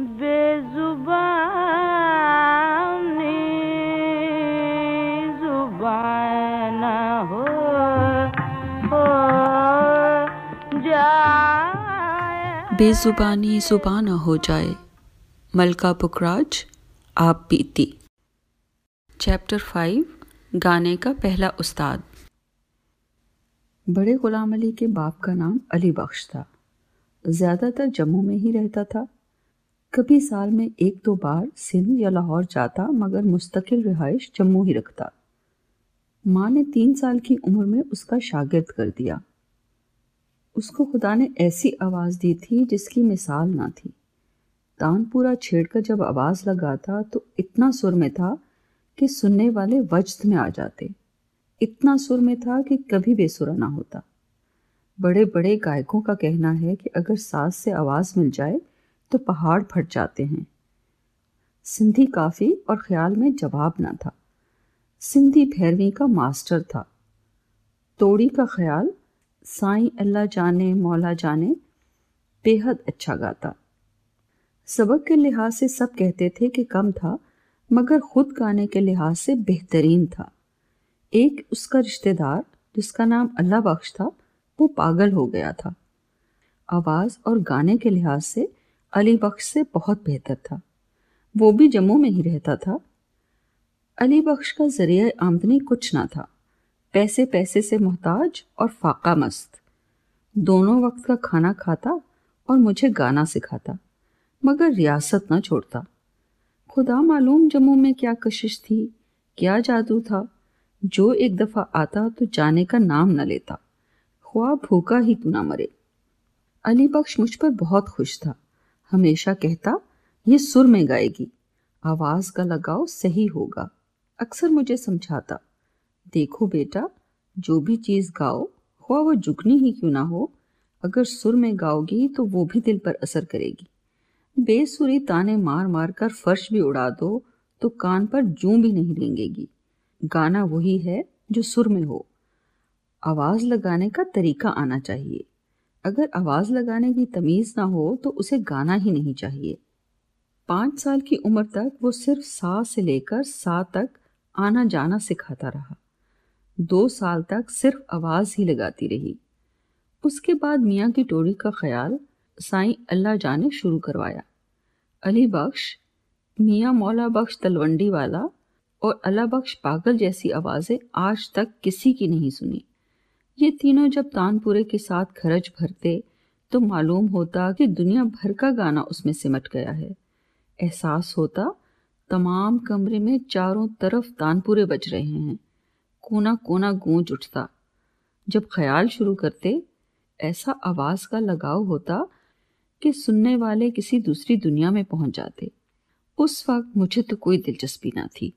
बेजुबानी ज़ुबान हो, हो जाए। बेजुबानी ज़ुबान हो जाए मलका पुखराज आप बीती। चैप्टर फाइव गाने का पहला उस्ताद। बड़े गुलाम अली के बाप का नाम अली बख्श था। ज़्यादातर जम्मू में ही रहता था। कभी साल में एक दो बार सिंध या लाहौर जाता, मगर मुस्तकिल रिहाइश जम्मू ही रखता। माँ ने तीन साल की उम्र में उसका शागिर्द कर दिया। उसको खुदा ने ऐसी आवाज़ दी थी जिसकी मिसाल ना थी। तानपुरा छेड़कर जब आवाज़ लगाता तो इतना सुर में था कि सुनने वाले वजद में आ जाते। इतना सुर में था कि कभी बेसुरा ना होता। बड़े बड़े गायकों का कहना है कि अगर सास से आवाज़ मिल जाए तो पहाड़ फट जाते हैं। सिंधी काफ़ी और ख्याल में जवाब ना था। सिंधी भैरवी का मास्टर था। तोड़ी का ख्याल, साईं अल्लाह जाने, मौला जाने, बेहद अच्छा गाता। सबक के लिहाज से सब कहते थे कि कम था, मगर खुद गाने के लिहाज से बेहतरीन था। एक उसका रिश्तेदार, जिसका नाम अल्लाह बख्श था, वो पागल हो गया था। आवाज़ और गाने के लिहाज से अली बख्श से बहुत बेहतर था। वो भी जम्मू में ही रहता था। अली बख्श का ज़रिए आमदनी कुछ ना था। पैसे पैसे से मोहताज और फाका मस्त। दोनों वक्त का खाना खाता और मुझे गाना सिखाता, मगर रियासत ना छोड़ता। खुदा मालूम जम्मू में क्या कशिश थी, क्या जादू था। जो एक दफ़ा आता तो जाने का नाम न लेता। ख्वाब भूखा ही तू ना मरे। अली बख्श मुझ पर बहुत खुश था। हमेशा कहता, ये सुर में गाएगी। आवाज़ का लगाव सही होगा। अक्सर मुझे समझाता, देखो बेटा, जो भी चीज़ गाओ, हुआ वो झुकनी ही क्यों ना हो? अगर सुर में गाओगी तो वो भी दिल पर असर करेगी। बेसुरी ताने मार मार कर फर्श भी उड़ा दो तो कान पर जू भी नहीं लेंगेगी। गाना वही है जो सुर में हो। आवाज़ लगाने का तरीका आना चाहिए। अगर आवाज़ लगाने की तमीज़ ना हो तो उसे गाना ही नहीं चाहिए। पाँच साल की उम्र तक वो सिर्फ़ सा से लेकर सा तक आना जाना सिखाता रहा। दो साल तक सिर्फ़ आवाज़ ही लगाती रही। उसके बाद मियाँ की टोरी का ख्याल साईं अल्लाह जाने शुरू करवाया। अली बख्श, मियाँ मौला बख्श तलवंडी वाला और अल्लाह बख्श पागल जैसी आवाज़ें आज तक किसी की नहीं सुनी। ये तीनों जब तानपुरे के साथ खर्च भरते तो मालूम होता कि दुनिया भर का गाना उसमें सिमट गया है। एहसास होता, तमाम कमरे में चारों तरफ़ तानपुरे बज रहे हैं। कोना कोना गूंज उठता। जब ख्याल शुरू करते, ऐसा आवाज़ का लगाव होता कि सुनने वाले किसी दूसरी दुनिया में पहुँच जाते। उस वक्त मुझे तो कोई दिलचस्पी ना थी।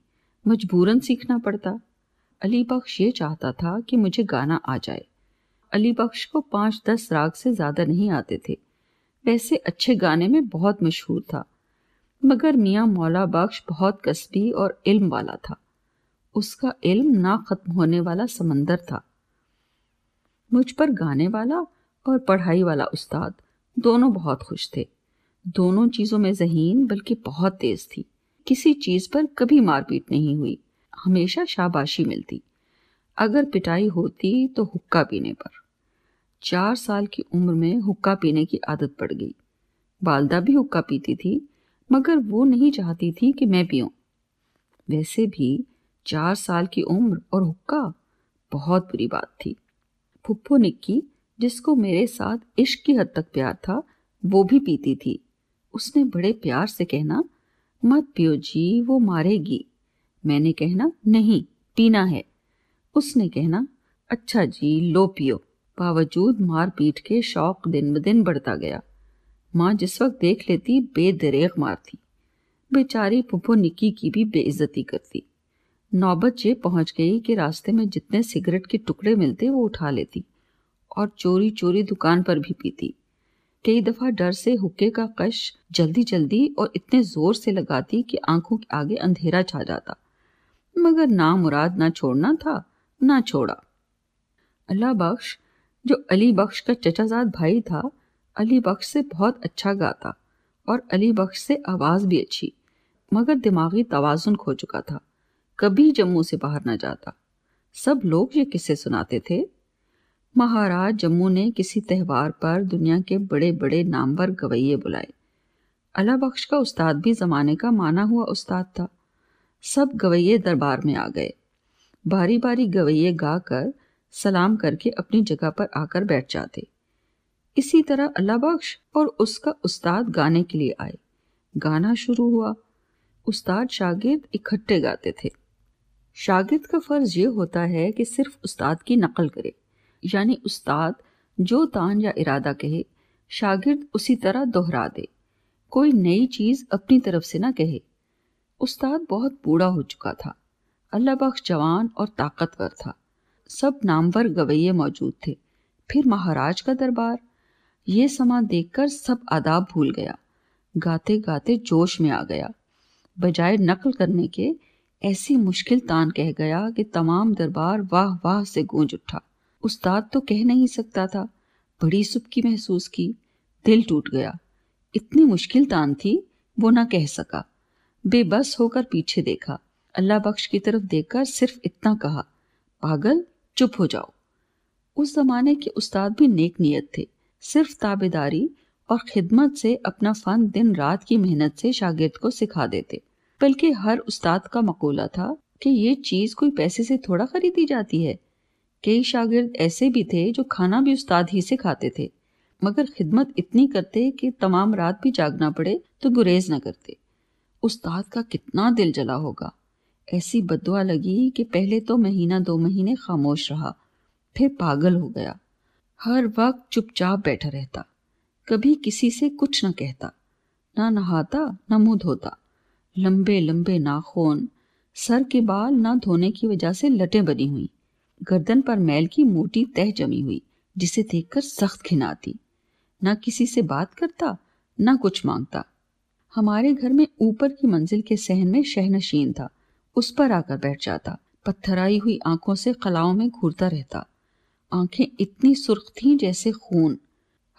मजबूरन सीखना पड़ता। अली बख्श ये चाहता था कि मुझे गाना आ जाए। अली बख्श को पाँच दस राग से ज़्यादा नहीं आते थे। वैसे अच्छे गाने में बहुत मशहूर था, मगर मियाँ मौला बख्श बहुत कस्बी और इल्म वाला था। उसका इल्म ना ख़त्म होने वाला समंदर था। मुझ पर गाने वाला और पढ़ाई वाला उस्ताद दोनों बहुत खुश थे। दोनों चीज़ों में जहीन, बल्कि बहुत तेज़ थी। किसी चीज़ पर कभी मारपीट नहीं हुई। हमेशा शाबाशी मिलती। अगर पिटाई होती तो हुक्का पीने पर। चार साल की उम्र में हुक्का पीने की आदत पड़ गई। बालदा भी हुक्का पीती थी, मगर वो नहीं चाहती थी कि मैं पीऊँ। वैसे भी चार साल की उम्र और हुक्का बहुत बुरी बात थी। फुप्पो निक्की, जिसको मेरे साथ इश्क की हद तक प्यार था, वो भी पीती थी। उसने बड़े प्यार से कहना, मत पियो जी, वो मारेगी। मैंने कहना, नहीं पीना है। उसने कहना अच्छा जी, लो पियो। बावजूद मार पीट के शौक दिन ब दिन बढ़ता गया। माँ जिस वक्त देख लेती, बेदरेग मारती। बेचारी पुप्पो निक्की की भी बेइज्जती करती। नौबत ये पहुँच गई कि रास्ते में जितने सिगरेट के टुकड़े मिलते, वो उठा लेती और चोरी चोरी दुकान पर भी पीती। कई दफ़ा डर से हुक्के का कश जल्दी जल्दी और इतने ज़ोर से लगाती कि आँखों के आगे अंधेरा छा जाता। मगर ना मुराद, ना छोड़ना था, ना छोड़ा। अल्लाह बख्श, जो अली बख्श का चचाजाद भाई था, अली बख्श से बहुत अच्छा गाता और अली बख्श से आवाज़ भी अच्छी, मगर दिमागी तवाजुन खो चुका था, कभी जम्मू से बाहर न जाता। सब लोग ये किस्से सुनाते थे। महाराज जम्मू ने किसी त्यौहार पर दुनिया के बड़े बड़े नामवर गवैये बुलाए। अला बख्श का उस्ताद भी जमाने का माना हुआ उस्ताद था। सब गवैये दरबार में आ गए। बारी बारी गवैये गाकर सलाम करके अपनी जगह पर आकर बैठ जाते। इसी तरह अल्लाह बख्श और उसका उस्ताद गाने के लिए आए। गाना शुरू हुआ। उस्ताद शागिर्द इकट्ठे गाते थे। शागिर्द का फ़र्ज़ ये होता है कि सिर्फ़ उस्ताद की नकल करे। यानी उस्ताद जो तान या इरादा कहे, शागिर्द उसी तरह दोहरा दे। कोई नई चीज़ अपनी तरफ़ से ना कहे। उस्ताद बहुत बूढ़ा हो चुका था। अल्लाह बख्श जवान और ताकतवर था। सब नामवर गवैये मौजूद थे। फिर महाराज का दरबार। ये समा देखकर सब आदाब भूल गया। गाते गाते जोश में आ गया। बजाय नकल करने के, ऐसी मुश्किल तान कह गया कि तमाम दरबार वाह वाह से गूंज उठा। उस्ताद तो कह नहीं सकता था। बड़ी सुबकी महसूस की। दिल टूट गया। इतनी मुश्किल तान थी, वो ना कह सका। बेबस होकर पीछे देखा। अल्लाह बख्श की तरफ़ देखकर सिर्फ़ इतना कहा, पागल, चुप हो जाओ। उस जमाने के उस्ताद भी नेक नियत थे। सिर्फ़ ताबेदारी और खिदमत से अपना फन दिन रात की मेहनत से शागिर्द को सिखा देते। बल्कि हर उस्ताद का मकोला था कि ये चीज़ कोई पैसे से थोड़ा खरीदी जाती है। कई शागिर्द ऐसे भी थे जो खाना भी उस्ताद ही से खाते थे। मगर खिदमत इतनी करते कि तमाम रात भी जागना पड़े तो गुरेज न करते। उस्ताद का कितना दिल जला होगा। ऐसी बदुआ लगी कि पहले तो महीना दो महीने खामोश रहा, फिर पागल हो गया। हर वक्त चुपचाप बैठा रहता, कभी किसी से कुछ न कहता, ना नहाता, ना मुँह धोता। लंबे लंबे नाखून, सर के बाल ना धोने की वजह से लटे बनी हुई। गर्दन पर मैल की मोटी तह जमी हुई, जिसे देखकर सख्त खिनाती ना किसी से बात करता, ना कुछ माँगता। हमारे घर में ऊपर की मंजिल के सहन में शहनशीन था। उस पर आकर बैठ जाता। पत्थराई हुई आँखों से कलाओं में घूरता रहता। आँखें इतनी सुर्ख थीं जैसे खून।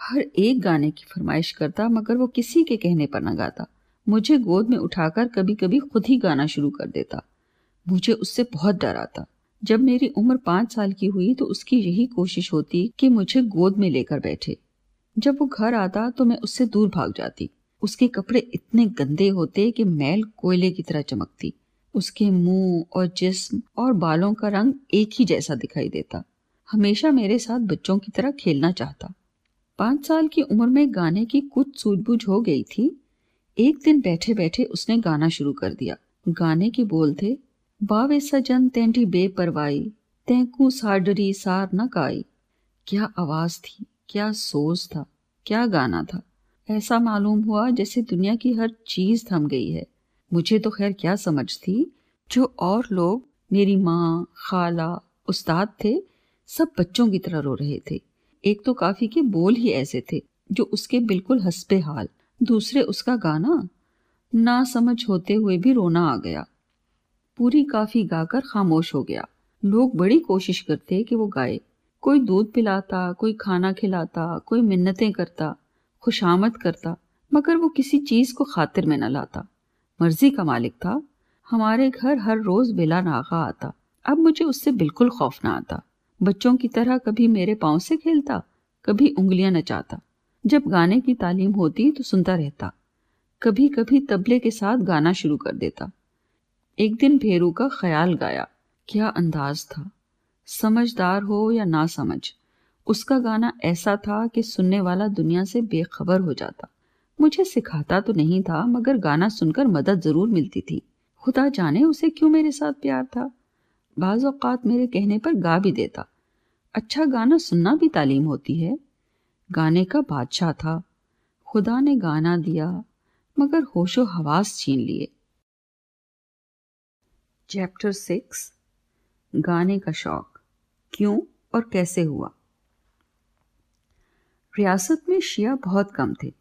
हर एक गाने की फरमाइश करता, मगर वो किसी के कहने पर न गाता। मुझे गोद में उठाकर कभी कभी खुद ही गाना शुरू कर देता। मुझे उससे बहुत डर आता। जब मेरी उम्र पाँच साल की हुई तो उसकी यही कोशिश होती कि मुझे गोद में लेकर बैठे। जब वो घर आता तो मैं उससे दूर भाग जाती। उसके कपड़े इतने गंदे होते कि मैल कोयले की तरह चमकती। उसके मुँह और जिस्म और बालों का रंग एक ही जैसा दिखाई देता। हमेशा मेरे साथ बच्चों की तरह खेलना चाहता। पाँच साल की उम्र में गाने की कुछ सूझबूझ हो गई थी। एक दिन बैठे बैठे उसने गाना शुरू कर दिया। गाने के बोल थे, बावे सजन तेंटी बेपरवाई तैकू साडरी सार न काई। क्या आवाज़ थी, क्या सोच था, क्या गाना था। ऐसा मालूम हुआ जैसे दुनिया की हर चीज़ थम गई है। मुझे तो खैर क्या समझ थी? जो और लोग, मेरी माँ, खाला, उस्ताद थे, सब बच्चों की तरह रो रहे थे। एक तो काफ़ी के बोल ही ऐसे थे, जो उसके बिल्कुल हंसपे हाल। दूसरे उसका गाना ना समझ होते हुए भी रोना आ गया। पूरी काफ़ी गाकर खामोश हो गया। लोग बड़ी कोशिश करते कि वो गाए। कोई दूध पिलाता, कोई खाना खिलाता, कोई मिन्नतें करता। खुशामद करता, मगर वो किसी चीज़ को खातिर में न लाता। मर्ज़ी का मालिक था। हमारे घर हर रोज बिला नागा आता। अब मुझे उससे बिल्कुल खौफ ना आता। बच्चों की तरह कभी मेरे पाँव से खेलता, कभी उंगलियाँ नचाता। जब गाने की तालीम होती तो सुनता रहता। कभी कभी तबले के साथ गाना शुरू कर देता। एक दिन भेरू का ख्याल गाया, क्या अंदाज था? समझदार हो या ना समझ उसका गाना ऐसा था कि सुनने वाला दुनिया से बेखबर हो जाता। मुझे सिखाता तो नहीं था, मगर गाना सुनकर मदद ज़रूर मिलती थी। खुदा जाने उसे क्यों मेरे साथ प्यार था। बाज औकात मेरे कहने पर गा भी देता। अच्छा गाना सुनना भी तालीम होती है। गाने का बादशाह था। खुदा ने गाना दिया, मगर होशो हवास छीन लिए। चैप्टर सिक्स गाने का शौक। क्यों और कैसे हुआ? रियासत में शिया बहुत कम थे।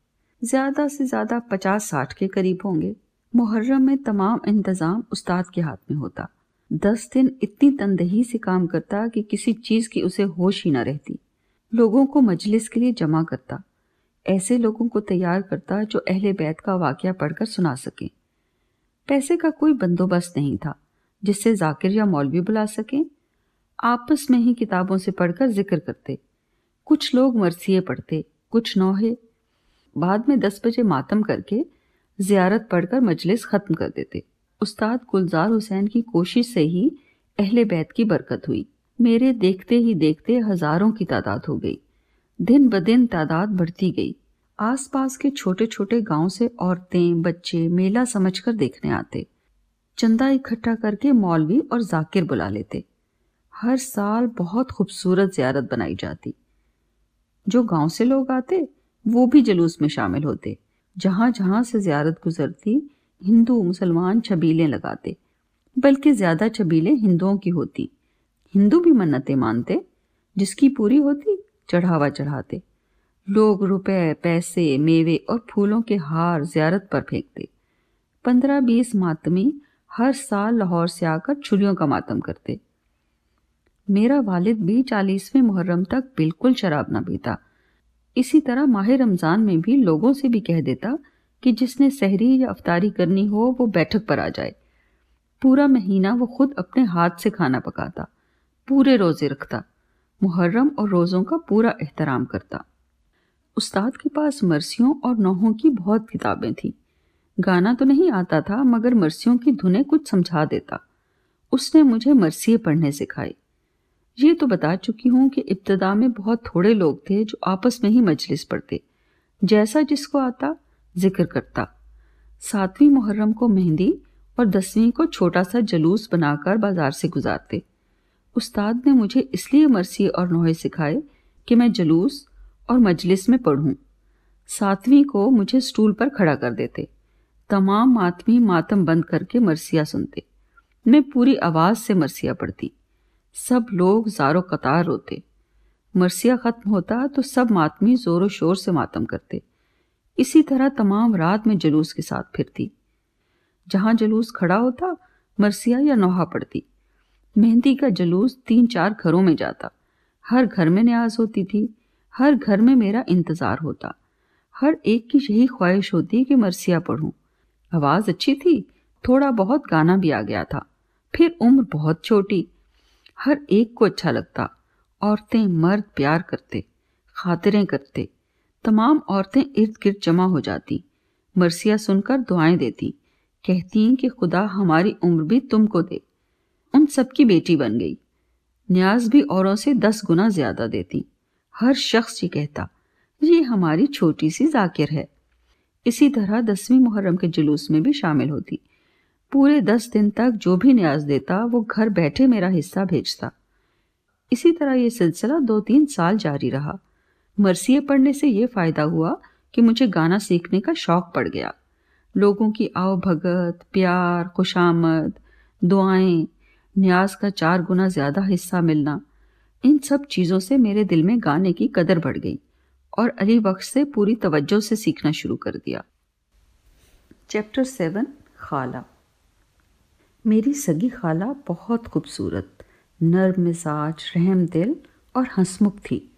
ज़्यादा से ज़्यादा पचास साठ के करीब होंगे। मुहर्रम में तमाम इंतज़ाम उस्ताद के हाथ में होता। दस दिन इतनी तंदही से काम करता कि किसी चीज़ की उसे होश ही न रहती। लोगों को मजलिस के लिए जमा करता। ऐसे लोगों को तैयार करता जो अहले बैत का वाक्य पढ़कर सुना सकें। पैसे का कोई बंदोबस्त नहीं था, जिससे जाकिर या मौलवी बुला सकें। आपस में ही किताबों से पढ़कर ज़िक्र करते। कुछ लोग मरसिए पढ़ते कुछ नौहे। बाद में दस बजे मातम करके जियारत पढ़कर मजलिस ख़त्म कर देते। उस्ताद गुलजार हुसैन की कोशिश से ही अहले बैत की बरकत हुई। मेरे देखते ही देखते हज़ारों की तादाद हो गई। दिन ब दिन तादाद बढ़ती गई। आसपास के छोटे छोटे गाँव से औरतें, बच्चे मेला समझकर देखने आते। चंदा इकट्ठा करके मौलवी और जाकिर बुला लेते। हर साल बहुत खूबसूरत जियारत बनाई जाती। जो गाँव से लोग आते, वो भी जलूस में शामिल होते। जहाँ जहाँ से ज्यारत गुजरती, हिंदू मुसलमान छबीलें लगाते, बल्कि ज़्यादा छबीलें हिंदुओं की होती। हिंदू भी मन्नतें मानते, जिसकी पूरी होती, चढ़ावा चढ़ाते। लोग रुपए, पैसे, मेवे और फूलों के हार ज्यारत पर फेंकते। पंद्रह बीस मातमी हर साल लाहौर से आकर छुरियों का मातम करते। मेरा वालिद भी चालीसवें मुहर्रम तक बिल्कुल शराब ना पीता। इसी तरह माह रमज़ान में भी लोगों से भी कह देता कि जिसने सहरी या अफतारी करनी हो, वो बैठक पर आ जाए। पूरा महीना वो खुद अपने हाथ से खाना पकाता, पूरे रोज़े रखता, मुहर्रम और रोज़ों का पूरा एहतराम करता। उस्ताद के पास मरसियों और नौहों की बहुत किताबें थीं। गाना तो नहीं आता था, मगर मरसियों की धुनें कुछ समझा देता। उसने मुझे मरसिए पढ़ने सिखाई। ये तो बता चुकी हूँ कि इब्तदा में बहुत थोड़े लोग थे जो आपस में ही मजलिस पढ़ते। जैसा जिसको आता, ज़िक्र करता। सातवीं मुहर्रम को मेहंदी और दसवीं को छोटा सा जलूस बनाकर बाज़ार से गुजारते। उस्ताद ने मुझे इसलिए मरसी और नोहे सिखाए कि मैं जलूस और मजलिस में पढ़ूं। सातवीं को मुझे स्टूल पर खड़ा कर देते। तमाम मातमी मातम बंद करके मरसिया सुनते। मैं पूरी आवाज़ से मरसिया पढ़ती। सब लोग जारो कतार रोते मरसिया ख़त्म होता तो सब मातमी ज़ोर शोर से मातम करते। इसी तरह तमाम रात में जलूस के साथ फिरती। जहाँ जलूस खड़ा होता, मरसिया या नोहा पड़ती। मेहंदी का जलूस तीन चार घरों में जाता। हर घर में न्याज होती थी। हर घर में मेरा इंतज़ार होता। हर एक की यही ख्वाहिश होती कि मरसिया पढ़ूं। आवाज़ अच्छी थी, थोड़ा बहुत गाना भी आ गया था। फिर उम्र बहुत छोटी। हर एक को अच्छा लगता। औरतें मर्द प्यार करते, खातिरें करते। तमाम औरतें इर्द गिर्द जमा हो जाती। मरसिया सुनकर दुआएँ देती, कहती कि खुदा हमारी उम्र भी तुमको दे। उन सबकी बेटी बन गई। न्याज भी औरों से दस गुना ज़्यादा देती। हर शख्स ये कहता, ये हमारी छोटी सी जाकिर है। इसी तरह दसवीं मुहर्रम के जुलूस में भी शामिल होती। पूरे दस दिन तक जो भी न्याज देता, वो घर बैठे मेरा हिस्सा भेजता। इसी तरह ये सिलसिला दो तीन साल जारी रहा। मरसिए पढ़ने से ये फ़ायदा हुआ कि मुझे गाना सीखने का शौक़ पड़ गया। लोगों की आओ भगत, प्यार, खुशामद, दुआएँ, न्याज का चार गुना ज़्यादा हिस्सा मिलना, इन सब चीज़ों से मेरे दिल में गाने की कदर बढ़ गई और अली वक्त से पूरी तवज्जो से सीखना शुरू कर दिया। चैप्टर सेवन खाला मेरी सगी खाला बहुत खूबसूरत नर मिजाज, रहम दिल और हंसमुख थी।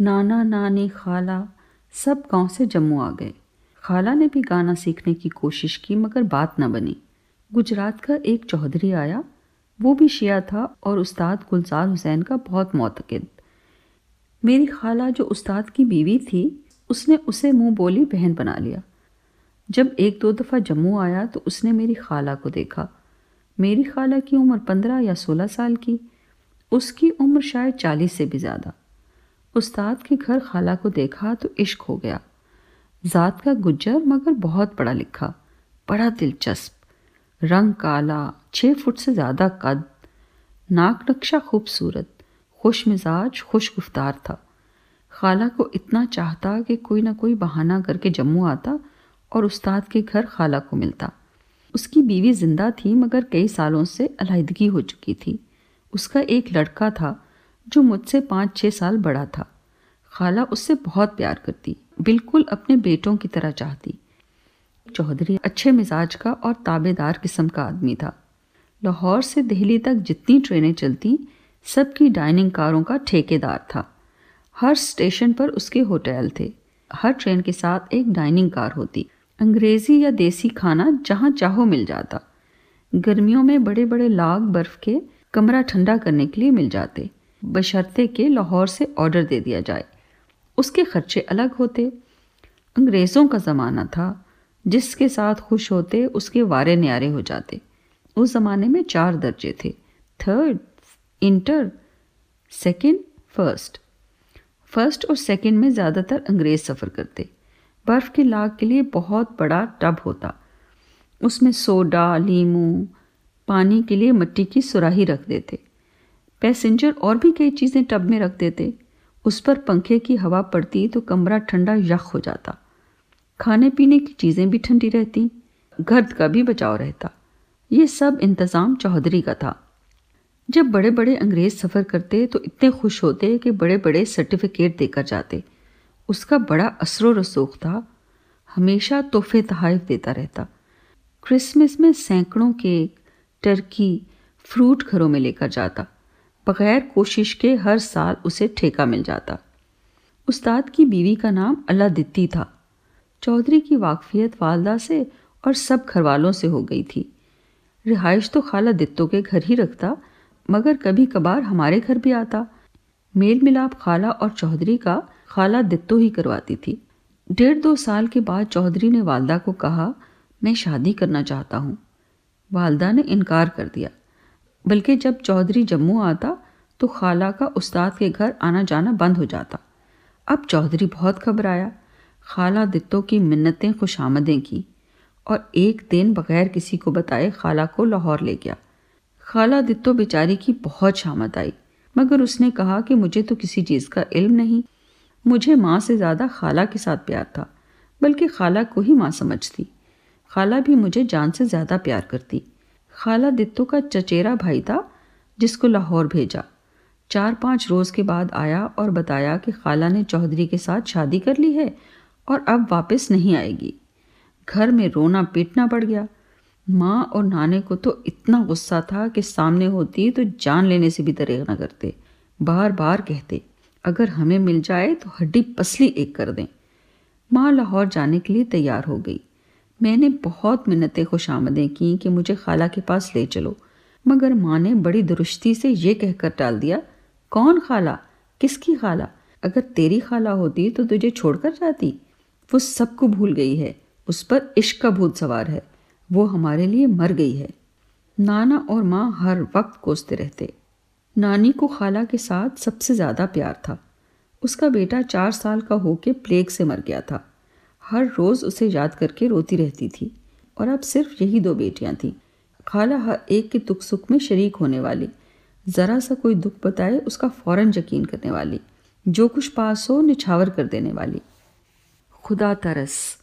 नाना नानी खाला सब गाँव से जम्मू आ गए। खाला ने भी गाना सीखने की कोशिश की, मगर बात न बनी। गुजरात का एक चौधरी आया, वो भी शिया था और उस्ताद गुलजार हुसैन का बहुत मोतकद। मेरी खाला जो उस्ताद की बीवी थी, उसने उसे मुँह बोली बहन बना लिया। जब एक दो दफ़ा जम्मू आया तो उसने मेरी खाला को देखा। मेरी खाला की उम्र पंद्रह या सोलह साल की, उसकी उम्र शायद चालीस से भी ज़्यादा। उस्ताद के घर खाला को देखा तो इश्क हो गया। ज़ात का गुज्जर मगर बहुत पढ़ा लिखा, बड़ा दिलचस्प। रंग काला छः फुट से ज़्यादा कद, नाक नक्शा खूबसूरत, खुश मिजाज, खुश गुफ्तार था। खाला को इतना चाहता कि कोई ना कोई बहाना करके जम्मू आता और उस्ताद के घर खाला को मिलता। उसकी बीवी ज़िंदा थी, मगर कई सालों से अलाइदगी हो चुकी थी। उसका एक लड़का था, जो मुझसे पाँच छः साल बड़ा था। खाला उससे बहुत प्यार करती, बिल्कुल अपने बेटों की तरह चाहती। चौधरी अच्छे मिजाज का और ताबेदार किस्म का आदमी था। लाहौर से दिल्ली तक जितनी ट्रेनें चलती, सबकी डाइनिंग कारों का ठेकेदार था। हर स्टेशन पर उसके होटल थे। हर ट्रेन के साथ एक डाइनिंग कार होती। अंग्रेज़ी या देसी खाना जहाँ चाहो मिल जाता। गर्मियों में बड़े बड़े लाग बर्फ़ के कमरा ठंडा करने के लिए मिल जाते। बशर्ते के लाहौर से ऑर्डर दे दिया जाए। उसके खर्चे अलग होते। अंग्रेज़ों का ज़माना था। जिसके साथ खुश होते, उसके वारे न्यारे हो जाते। उस ज़माने में चार दर्जे थे। Third, inter, second, first. First और सेकंड में ज़्यादातर अंग्रेज़ सफ़र करते। बर्फ़ के लाग के लिए बहुत बड़ा टब होता। उसमें सोडा, लीमू, पानी के लिए मिट्टी की सुराही रख देते। पैसेंजर और भी कई चीज़ें टब में रख देते। उस पर पंखे की हवा पड़ती तो कमरा ठंडा यख हो जाता। खाने पीने की चीज़ें भी ठंडी रहती। गर्द का भी बचाव रहता। ये सब इंतज़ाम चौधरी का था। जब बड़े बड़े अंग्रेज़ सफ़र करते तो इतने खुश होते कि बड़े बड़े सर्टिफिकेट देकर जाते। उसका बड़ा असरो रसूख था। हमेशा तोहफे तहाइफ देता रहता। क्रिसमस में सैकड़ों केक टर्की फ्रूट घरों में लेकर जाता। बगैर कोशिश के हर साल उसे ठेका मिल जाता। उस्ताद की बीवी का नाम अल्लाह दित्ती था। चौधरी की वाकफियत वालदा से और सब घरवालों से हो गई थी। रिहाइश तो खाला दित्तो के घर ही रखता, मगर कभी कभार हमारे घर भी आता। मेल मिलाप खाला और चौधरी का खाला दित्तो ही करवाती थी। डेढ़ दो साल के बाद चौधरी ने वालदा को कहा, मैं शादी करना चाहता हूँ। वालदा ने इनकार कर दिया। बल्कि जब चौधरी जम्मू आता तो खाला का उस्ताद के घर आना जाना बंद हो जाता। अब चौधरी बहुत घबराया। खाला दित्तो की मिन्नतें खुशामदें की और एक दिन बगैर किसी को बताए खाला को लाहौर ले गया। खाला दित्तो बेचारी की बहुत शामत आई, मगर उसने कहा कि मुझे तो किसी चीज़ का इल्म नहीं। मुझे माँ से ज़्यादा खाला के साथ प्यार था, बल्कि खाला को ही माँ समझती। खाला भी मुझे जान से ज़्यादा प्यार करती। खाला दित्तो का चचेरा भाई था, जिसको लाहौर भेजा। चार पाँच रोज़ के बाद आया और बताया कि खाला ने चौधरी के साथ शादी कर ली है और अब वापस नहीं आएगी। घर में रोना पीटना पड़ गया। माँ और नाने को तो इतना गुस्सा था कि सामने होती तो जान लेने से भी दरेग न करते बार बार कहते। अगर हमें मिल जाए तो हड्डी पसली एक कर दें। माँ लाहौर जाने के लिए तैयार हो गई। मैंने बहुत मिन्नतें खुशामदें की कि मुझे खाला के पास ले चलो। मगर माँ ने बड़ी दुरुस्ती से ये कहकर टाल दिया, कौन खाला? किसकी खाला? अगर तेरी खाला होती तो तुझे छोड़कर जाती। वो सबको भूल गई है, उस पर इश्क का भूत सवार है। वो हमारे लिए मर गई है। नाना और माँ हर वक्त कोसते रहते। नानी को खाला के साथ सबसे ज़्यादा प्यार था। उसका बेटा चार साल का होके प्लेग से मर गया था। हर रोज़ उसे याद करके रोती रहती थी और अब सिर्फ़ यही दो बेटियाँ थीं। खाला हर एक के दुख सुख में शरीक होने वाली। ज़रा सा कोई दुख बताए उसका फ़ौरन यकीन करने वाली। जो कुछ पास हो निछावर कर देने वाली। खुदा तरस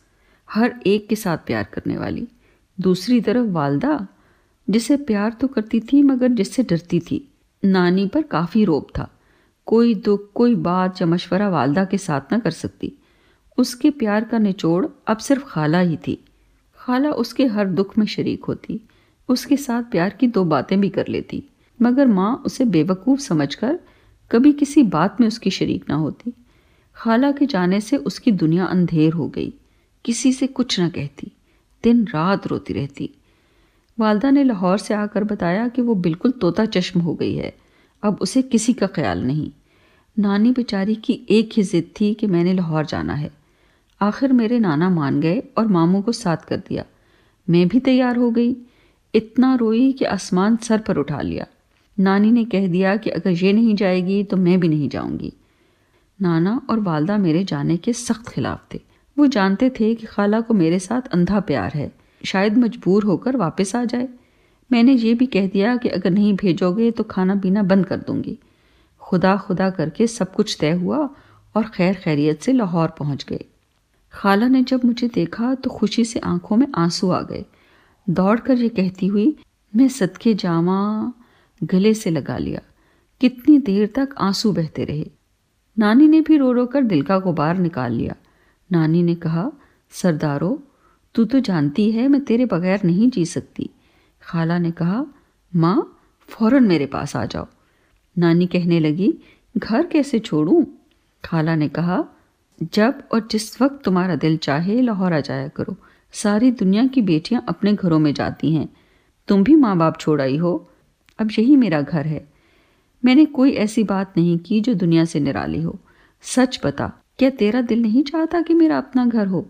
हर एक के साथ प्यार करने वाली। दूसरी तरफ़ वालदा, जिसे प्यार तो करती थी मगर जिससे डरती थी। नानी पर काफ़ी रोब था। कोई दुख, कोई बात या मशवरा वालदा के साथ न कर सकती। उसके प्यार का निचोड़ अब सिर्फ़ खाला ही थी। खाला उसके हर दुख में शरीक होती। उसके साथ प्यार की दो बातें भी कर लेती। मगर माँ उसे बेवकूफ़ समझकर कभी किसी बात में उसकी शरीक ना होती। खाला के जाने से उसकी दुनिया अंधेर हो गई। किसी से कुछ न कहती। दिन रात रोती रहती। वालदा ने लाहौर से आकर बताया कि वो बिल्कुल तोता चश्म हो गई है। अब उसे किसी का ख्याल नहीं। नानी बेचारी की एक ही जिद थी कि मैंने लाहौर जाना है। आखिर मेरे नाना मान गए और मामू को साथ कर दिया। मैं भी तैयार हो गई। इतना रोई कि आसमान सर पर उठा लिया। नानी ने कह दिया कि अगर ये नहीं जाएगी तो मैं भी नहीं जाऊँगी। नाना और वालदा मेरे जाने के सख्त खिलाफ थे। वो जानते थे कि खाला को मेरे साथ अंधा प्यार है। शायद मजबूर होकर वापस आ जाए। मैंने ये भी कह दिया कि अगर नहीं भेजोगे तो खाना पीना बंद कर दूँगी। खुदा खुदा करके सब कुछ तय हुआ और खैर खैरियत से लाहौर पहुँच गए। खाला ने जब मुझे देखा तो खुशी से आँखों में आँसू आ गए। दौड़ कर ये कहती हुई, मैं सदके जामा गले से लगा लिया। कितनी देर तक आँसू बहते रहे? नानी ने भी रो रो कर दिल का गुबार निकाल लिया। नानी ने कहा, सरदारो तू तो जानती है, मैं तेरे बगैर नहीं जी सकती। खाला ने कहा, माँ, फ़ौरन मेरे पास आ जाओ। नानी कहने लगी, घर कैसे छोड़ूं? खाला ने कहा, जब और जिस वक्त तुम्हारा दिल चाहे, लाहौर आ जाया करो। सारी दुनिया की बेटियाँ अपने घरों में जाती हैं। तुम भी माँ बाप छोड़ आई हो। अब यही मेरा घर है। मैंने कोई ऐसी बात नहीं की जो दुनिया से निराली हो। सच बता, क्या तेरा दिल नहीं चाहता कि मेरा अपना घर हो?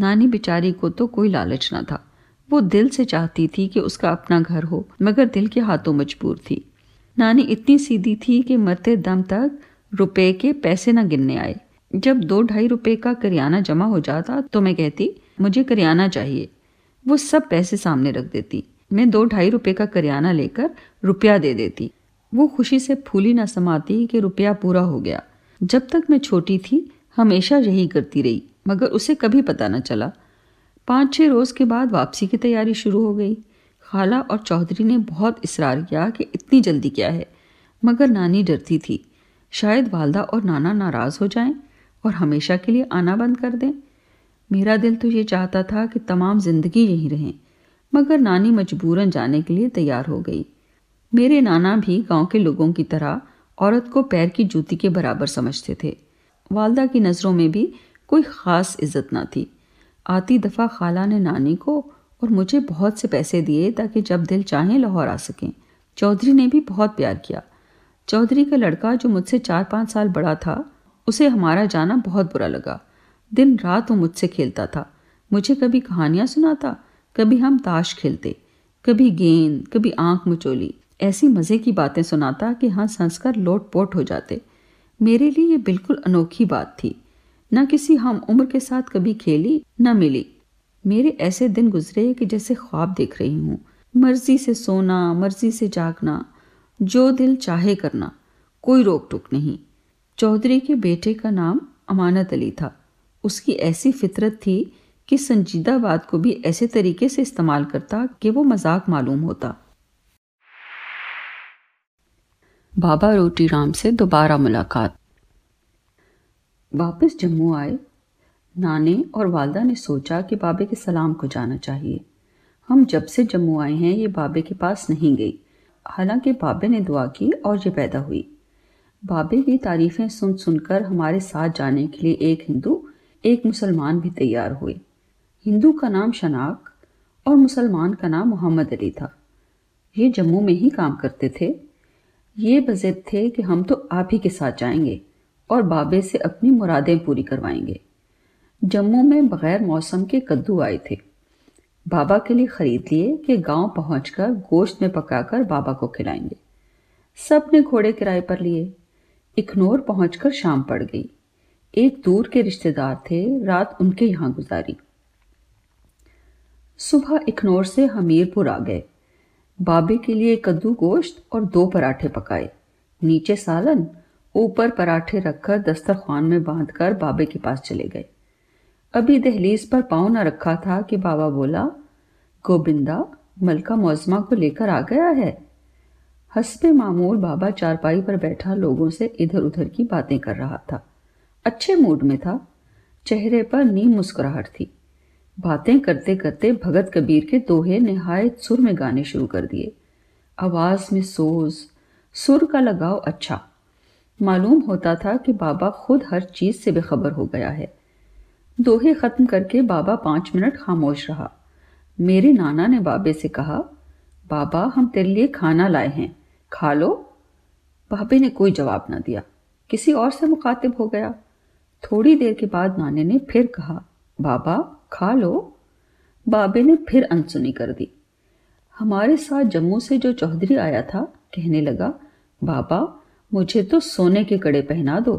नानी बिचारी को तो कोई लालच ना था। वो दिल से चाहती थी कि उसका अपना घर हो, मगर दिल के हाथों मजबूर थी। नानी इतनी सीधी थी कि मरते दम तक रुपए के पैसे न गिनने आए। जब दो ढाई रुपए का करियाना जमा हो जाता तो मैं कहती, मुझे करियाना चाहिए। वो सब पैसे सामने रख देती। मैं दो ढाई रुपए का करियाना लेकर रुपया दे देती। वो खुशी से फूली ना समाती कि रुपया पूरा हो गया। जब तक मैं छोटी थी, हमेशा यही करती रही। मगर उसे कभी पता न चला। पाँच छः रोज़ के बाद वापसी की तैयारी शुरू हो गई। खाला और चौधरी ने बहुत इसरार किया कि इतनी जल्दी क्या है, मगर नानी डरती थी। शायद वालदा और नाना नाराज़ हो जाएँ और हमेशा के लिए आना बंद कर दें। मेरा दिल तो ये चाहता था कि तमाम ज़िंदगी यहीं रहें, मगर नानी मजबूरन जाने के लिए तैयार हो गई। मेरे नाना भी गाँव के लोगों की तरह औरत को पैर की जूती के बराबर समझते थे। वालदा की नज़रों में भी कोई ख़ास इज़्ज़त ना थी। आती दफ़ा खाला ने नानी को और मुझे बहुत से पैसे दिए ताकि जब दिल चाहें लाहौर आ सकें। चौधरी ने भी बहुत प्यार किया। चौधरी का लड़का जो मुझसे चार पाँच साल बड़ा था, उसे हमारा जाना बहुत बुरा लगा। दिन रात वो मुझसे खेलता था। मुझे कभी कहानियाँ सुनाता, कभी हम ताश खेलते, कभी गेंद, कभी आँख मचोली। ऐसी मज़े की बातें सुनाता कि हंस हंस कर लोट पोट हो जाते। मेरे लिए ये बिल्कुल अनोखी बात थी। न किसी हम उम्र के साथ कभी खेली, न मिली। मेरे ऐसे दिन गुजरे कि जैसे ख्वाब देख रही हूँ। मर्ज़ी से सोना, मर्ज़ी से जागना, जो दिल चाहे करना, कोई रोक टोक नहीं। चौधरी के बेटे का नाम अमानत अली था। उसकी ऐसी फितरत थी कि संजीदा बात को भी ऐसे तरीके से इस्तेमाल करता कि वो मज़ाक मालूम होता। बाबा रोटी राम से दोबारा मुलाकात। वापस जम्मू आए। नाने और वालदा ने सोचा कि बाबे के सलाम को जाना चाहिए। हम जब से जम्मू आए हैं, ये बाबे के पास नहीं गई। हालाँकि बाबे ने दुआ की और ये पैदा हुई। बाबे की तारीफ़ें सुन सुनकर हमारे साथ जाने के लिए एक हिंदू, एक मुसलमान भी तैयार हुए। हिंदू का नाम शनाक और मुसलमान का नाम मोहम्मद अली था। ये जम्मू में ही काम करते थे। ये बजिद थे कि हम तो आप ही के साथ जाएँगे। और बाबे से अपनी मुरादें पूरी करवाएँगे। जम्मू में बगैर मौसम के कद्दू आए थे। बाबा के लिए खरीद लिए कि गाँव पहुंचकर गोश्त में पकाकर बाबा को खिलाएँगे। सबने घोड़े किराए पर लिए। इखनौर पहुंचकर शाम पड़ गई। एक दूर के रिश्तेदार थे, रात उनके यहाँ गुजारी। सुबह इखनौर से हमीरपुर आ गए। बाबे के लिए कद्दू गोश्त और दो पराठे पकाए। नीचे सालन ऊपर पराठे रखकर दस्तरखान में बांधकर बाबे के पास चले गए। अभी दहलीज पर पाँव न रखा था कि बाबा बोला गोबिंदा मलका मौजमा को लेकर आ गया है? हसबे मामूल बाबा चारपाई पर बैठा लोगों से इधर उधर की बातें कर रहा था। अच्छे मूड में था। चेहरे पर नीम मुस्कुराहट थी। बातें करते करते भगत कबीर के दोहे नहायत सुर में गाने शुरू कर दिए। आवाज़ में सोज, सुर का लगाव अच्छा। मालूम होता था कि बाबा खुद हर चीज़ से बेखबर हो गया है। दोहे खत्म करके बाबा पाँच मिनट खामोश रहा। मेरे नाना ने बाबे से कहा, बाबा, हम तेरे लिए खाना लाए हैं। खा लो। बाबे ने कोई जवाब ना दिया। किसी और से मुखातिब हो गया। थोड़ी देर के बाद नाने ने फिर कहा, बाबा, खा लो। बाबे ने फिर अनसुनी कर दी। हमारे साथ जम्मू से जो चौधरी आया था, कहने लगा, बाबा मुझे तो सोने के कड़े पहना दो।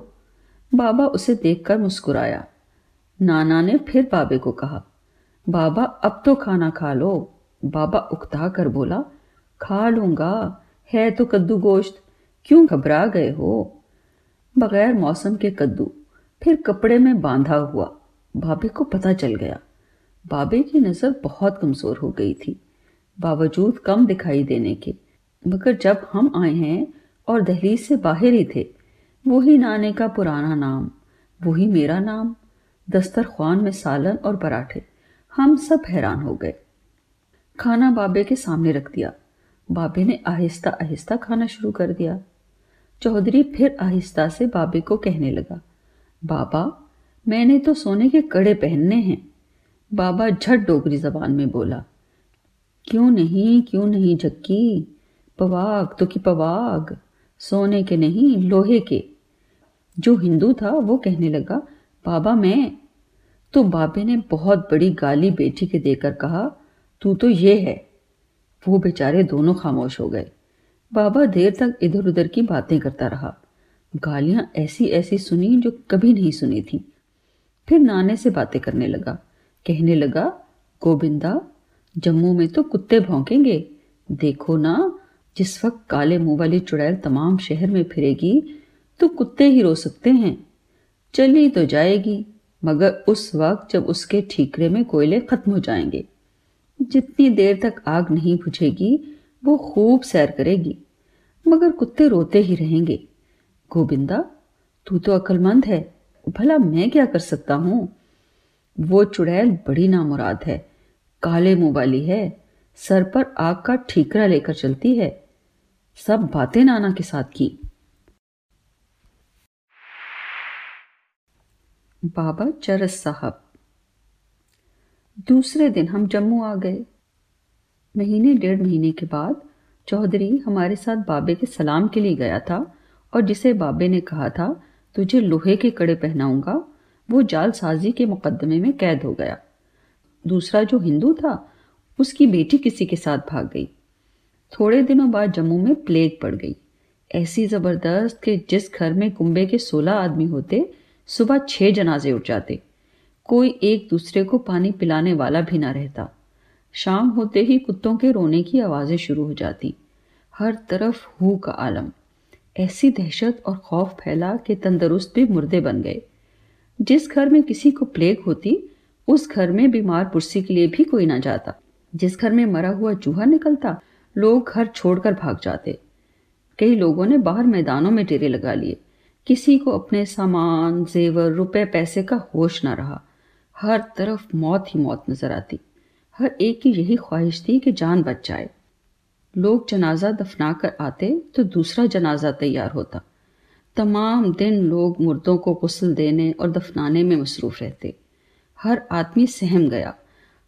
बाबा उसे देखकर मुस्कुराया। नाना ने फिर बाबे को कहा, बाबा, अब तो खाना खा लो। बाबा उकता कर बोला, खा लूँगा। है तो कद्दू गोश्त। क्यों घबरा गए हो? बगैर मौसम के कद्दू, फिर कपड़े में बांधा हुआ, बाबे को पता चल गया। बाबे की नज़र बहुत कमज़ोर हो गई थी। बावजूद कम दिखाई देने के, मगर जब हम आए हैं और दहलीज से बाहर ही थे। वही नाने का पुराना नाम, वही मेरा नाम, दस्तरखान में सालन और पराठे हम सब हैरान हो गए। खाना बाबे के सामने रख दिया। बाबे ने आहिस्ता आहिस्ता खाना शुरू कर दिया। चौधरी फिर आहिस्ता से बाबे को कहने लगा, बाबा, मैंने तो सोने के कड़े पहनने हैं। बाबा झट डोगरी जबान में बोला, क्यों नहीं क्यों नहीं जक्की? पवाग तो की पवाग। सोने के नहीं, लोहे के। जो हिंदू था, वो कहने लगा, बाबा, मैं तो बाबे ने बहुत बड़ी गाली बेटी के देकर कहा, तू तो ये है। वो बेचारे दोनों खामोश हो गए। बाबा देर तक इधर उधर की बातें करता रहा। गालियाँ ऐसी ऐसी सुनी जो कभी नहीं सुनी थी। फिर नाने से बातें करने लगा। कहने लगा, गोविंदा, जम्मू में तो कुत्ते भौंकेंगे। देखो ना जिस वक्त काले मुँह वाली चुड़ैल तमाम शहर में फिरेगी तो कुत्ते ही रो सकते हैं। चली तो जाएगी, मगर उस वक्त जब उसके ठीकरे में कोयले खत्म हो जाएँगे। जितनी देर तक आग नहीं बुझेगी, वो खूब सैर करेगी, मगर कुत्ते रोते ही रहेंगे। गोविंदा, तू तो अक्लमंद है, भला मैं क्या कर सकता हूँ? वो चुड़ैल बड़ी नामुराद है, काले मुँह वाली है, सर पर आग का ठीकरा लेकर चलती है। सब बातें नाना के साथ की। बाबा चरस साहब। दूसरे दिन हम जम्मू आ गए। महीने डेढ़ महीने के बाद चौधरी हमारे साथ बाबे के सलाम के लिए गया था और जिसे बाबे ने कहा था, तुझे लोहे के कड़े पहनाऊँगा। वो जालसाजी के मुकदमे में कैद हो गया। दूसरा जो हिंदू था, उसकी बेटी किसी के साथ भाग गई। थोड़े दिनों बाद जम्मू में प्लेग पड़ गई। ऐसी ज़बरदस्त कि जिस घर में कुंबे के सोलह आदमी होते, सुबह छह जनाजे उठ जाते। कोई एक दूसरे को पानी पिलाने वाला भी ना रहता। शाम होते ही कुत्तों के रोने की आवाज़ें शुरू हो जाती। हर तरफ़ हु का आलम। ऐसी दहशत और खौफ फैला कि तंदरुस्त भी मुर्दे बन गए। जिस घर में किसी को प्लेग होती, उस घर में बीमार पुरसी के लिए भी कोई ना जाता। जिस घर में मरा हुआ चूहा निकलता लोग घर छोड़कर भाग जाते। कई लोगों ने बाहर मैदानों में डेरे लगा लिए। किसी को अपने सामान, जेवर, रुपए, पैसे का होश ना रहा। हर तरफ़ मौत ही मौत नज़र आती। हर एक की यही ख्वाहिश थी कि जान बच जाए। लोग जनाजा दफना कर आते तो दूसरा जनाजा तैयार होता। तमाम दिन लोग मुर्दों को गुसल देने और दफनाने में मसरूफ रहते। हर आदमी सहम गया।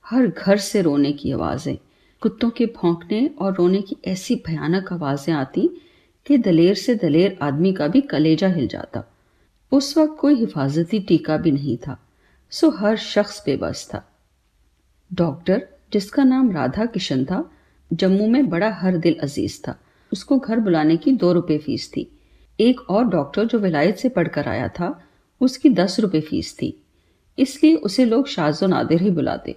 हर घर से रोने की आवाज़ें। कुत्तों के भौंकने और रोने की ऐसी भयानक आवाज़ें आती कि दलेर से दलेर आदमी का भी कलेजा हिल जाता। उस वक्त कोई हिफाजती टीका भी नहीं था, सो हर शख्स बेबस था। डॉक्टर, जिसका नाम राधा किशन था, जम्मू में बड़ा हर दिल अज़ीज़ था। उसको घर बुलाने की दो रुपए फ़ीस थी। एक और डॉक्टर जो विलायत से पढ़कर आया था, उसकी दस रुपए फ़ीस थी। इसलिए उसे लोग शाजो नादिर ही बुलाते।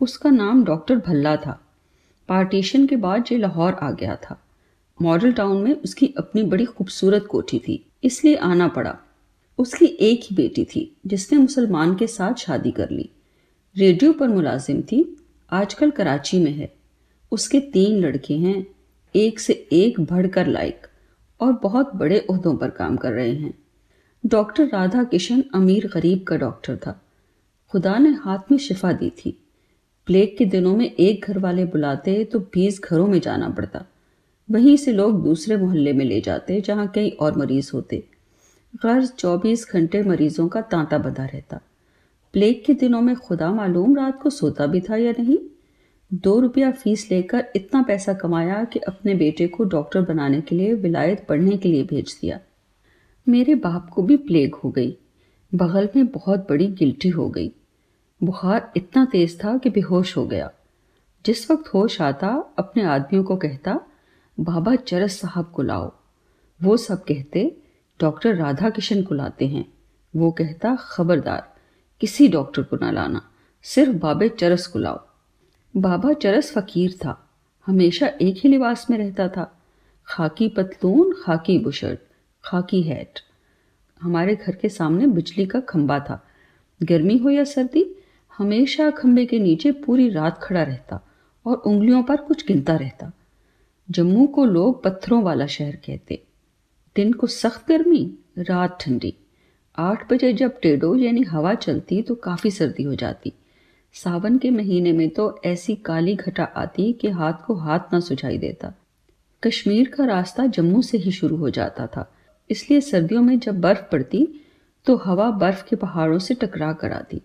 उसका नाम डॉक्टर भल्ला था। पार्टीशन के बाद ये लाहौर आ गया था। मॉडल टाउन में उसकी अपनी बड़ी खूबसूरत कोठी थी, इसलिए आना पड़ा। उसकी एक ही बेटी थी, जिसने मुसलमान के साथ शादी कर ली। रेडियो पर मुलाजिम थी, आजकल कराची में है। उसके तीन लड़के हैं, एक से एक बढ़कर लायक, और बहुत बड़े उहदों पर काम कर रहे हैं। डॉक्टर राधा किशन अमीर गरीब का डॉक्टर था। खुदा ने हाथ में शिफा दी थी। प्लेग के दिनों में एक घर वाले बुलाते तो बीस घरों में जाना पड़ता। वहीं से लोग दूसरे मोहल्ले में ले जाते, जहाँ कई और मरीज़ होते। गर्ज चौबीस घंटे मरीजों का तांता बंधा रहता। प्लेग के दिनों में खुदा मालूम रात को सोता भी था या नहीं? दो रुपया फ़ीस लेकर इतना पैसा कमाया कि अपने बेटे को डॉक्टर बनाने के लिए विलायत पढ़ने के लिए भेज दिया। मेरे बाप को भी प्लेग हो गई। बगल में बहुत बड़ी गिल्टी हो गई। बुखार इतना तेज था कि बेहोश हो गया। जिस वक्त होश आता, अपने आदमियों को कहता, बाबा, चरस साहब को लाओ। वो सब कहते, डॉक्टर राधा किशन को लाते हैं। वो कहता, खबरदार, किसी डॉक्टर को ना लाना, सिर्फ़ बाबे चरस को लाओ। बाबा चरस फकीर था, हमेशा एक ही लिबास में रहता था। खाकी पतलून, खाकी बुशर्ट, खाकी हैट। हमारे घर के सामने बिजली का खंबा था। गर्मी हो या सर्दी हमेशा खंबे के नीचे पूरी रात खड़ा रहता और उंगलियों पर कुछ गिनता रहता। जम्मू को लोग पत्थरों वाला शहर कहते। दिन को सख्त गर्मी, रात ठंडी। आठ बजे जब टेडो यानी हवा चलती तो काफ़ी सर्दी हो जाती। सावन के महीने में तो ऐसी काली घटा आती कि हाथ को हाथ ना सुझाई देता। कश्मीर का रास्ता जम्मू से ही शुरू हो जाता था। इसलिए सर्दियों में जब बर्फ़ पड़ती तो हवा बर्फ़ के पहाड़ों से टकरा कर आती।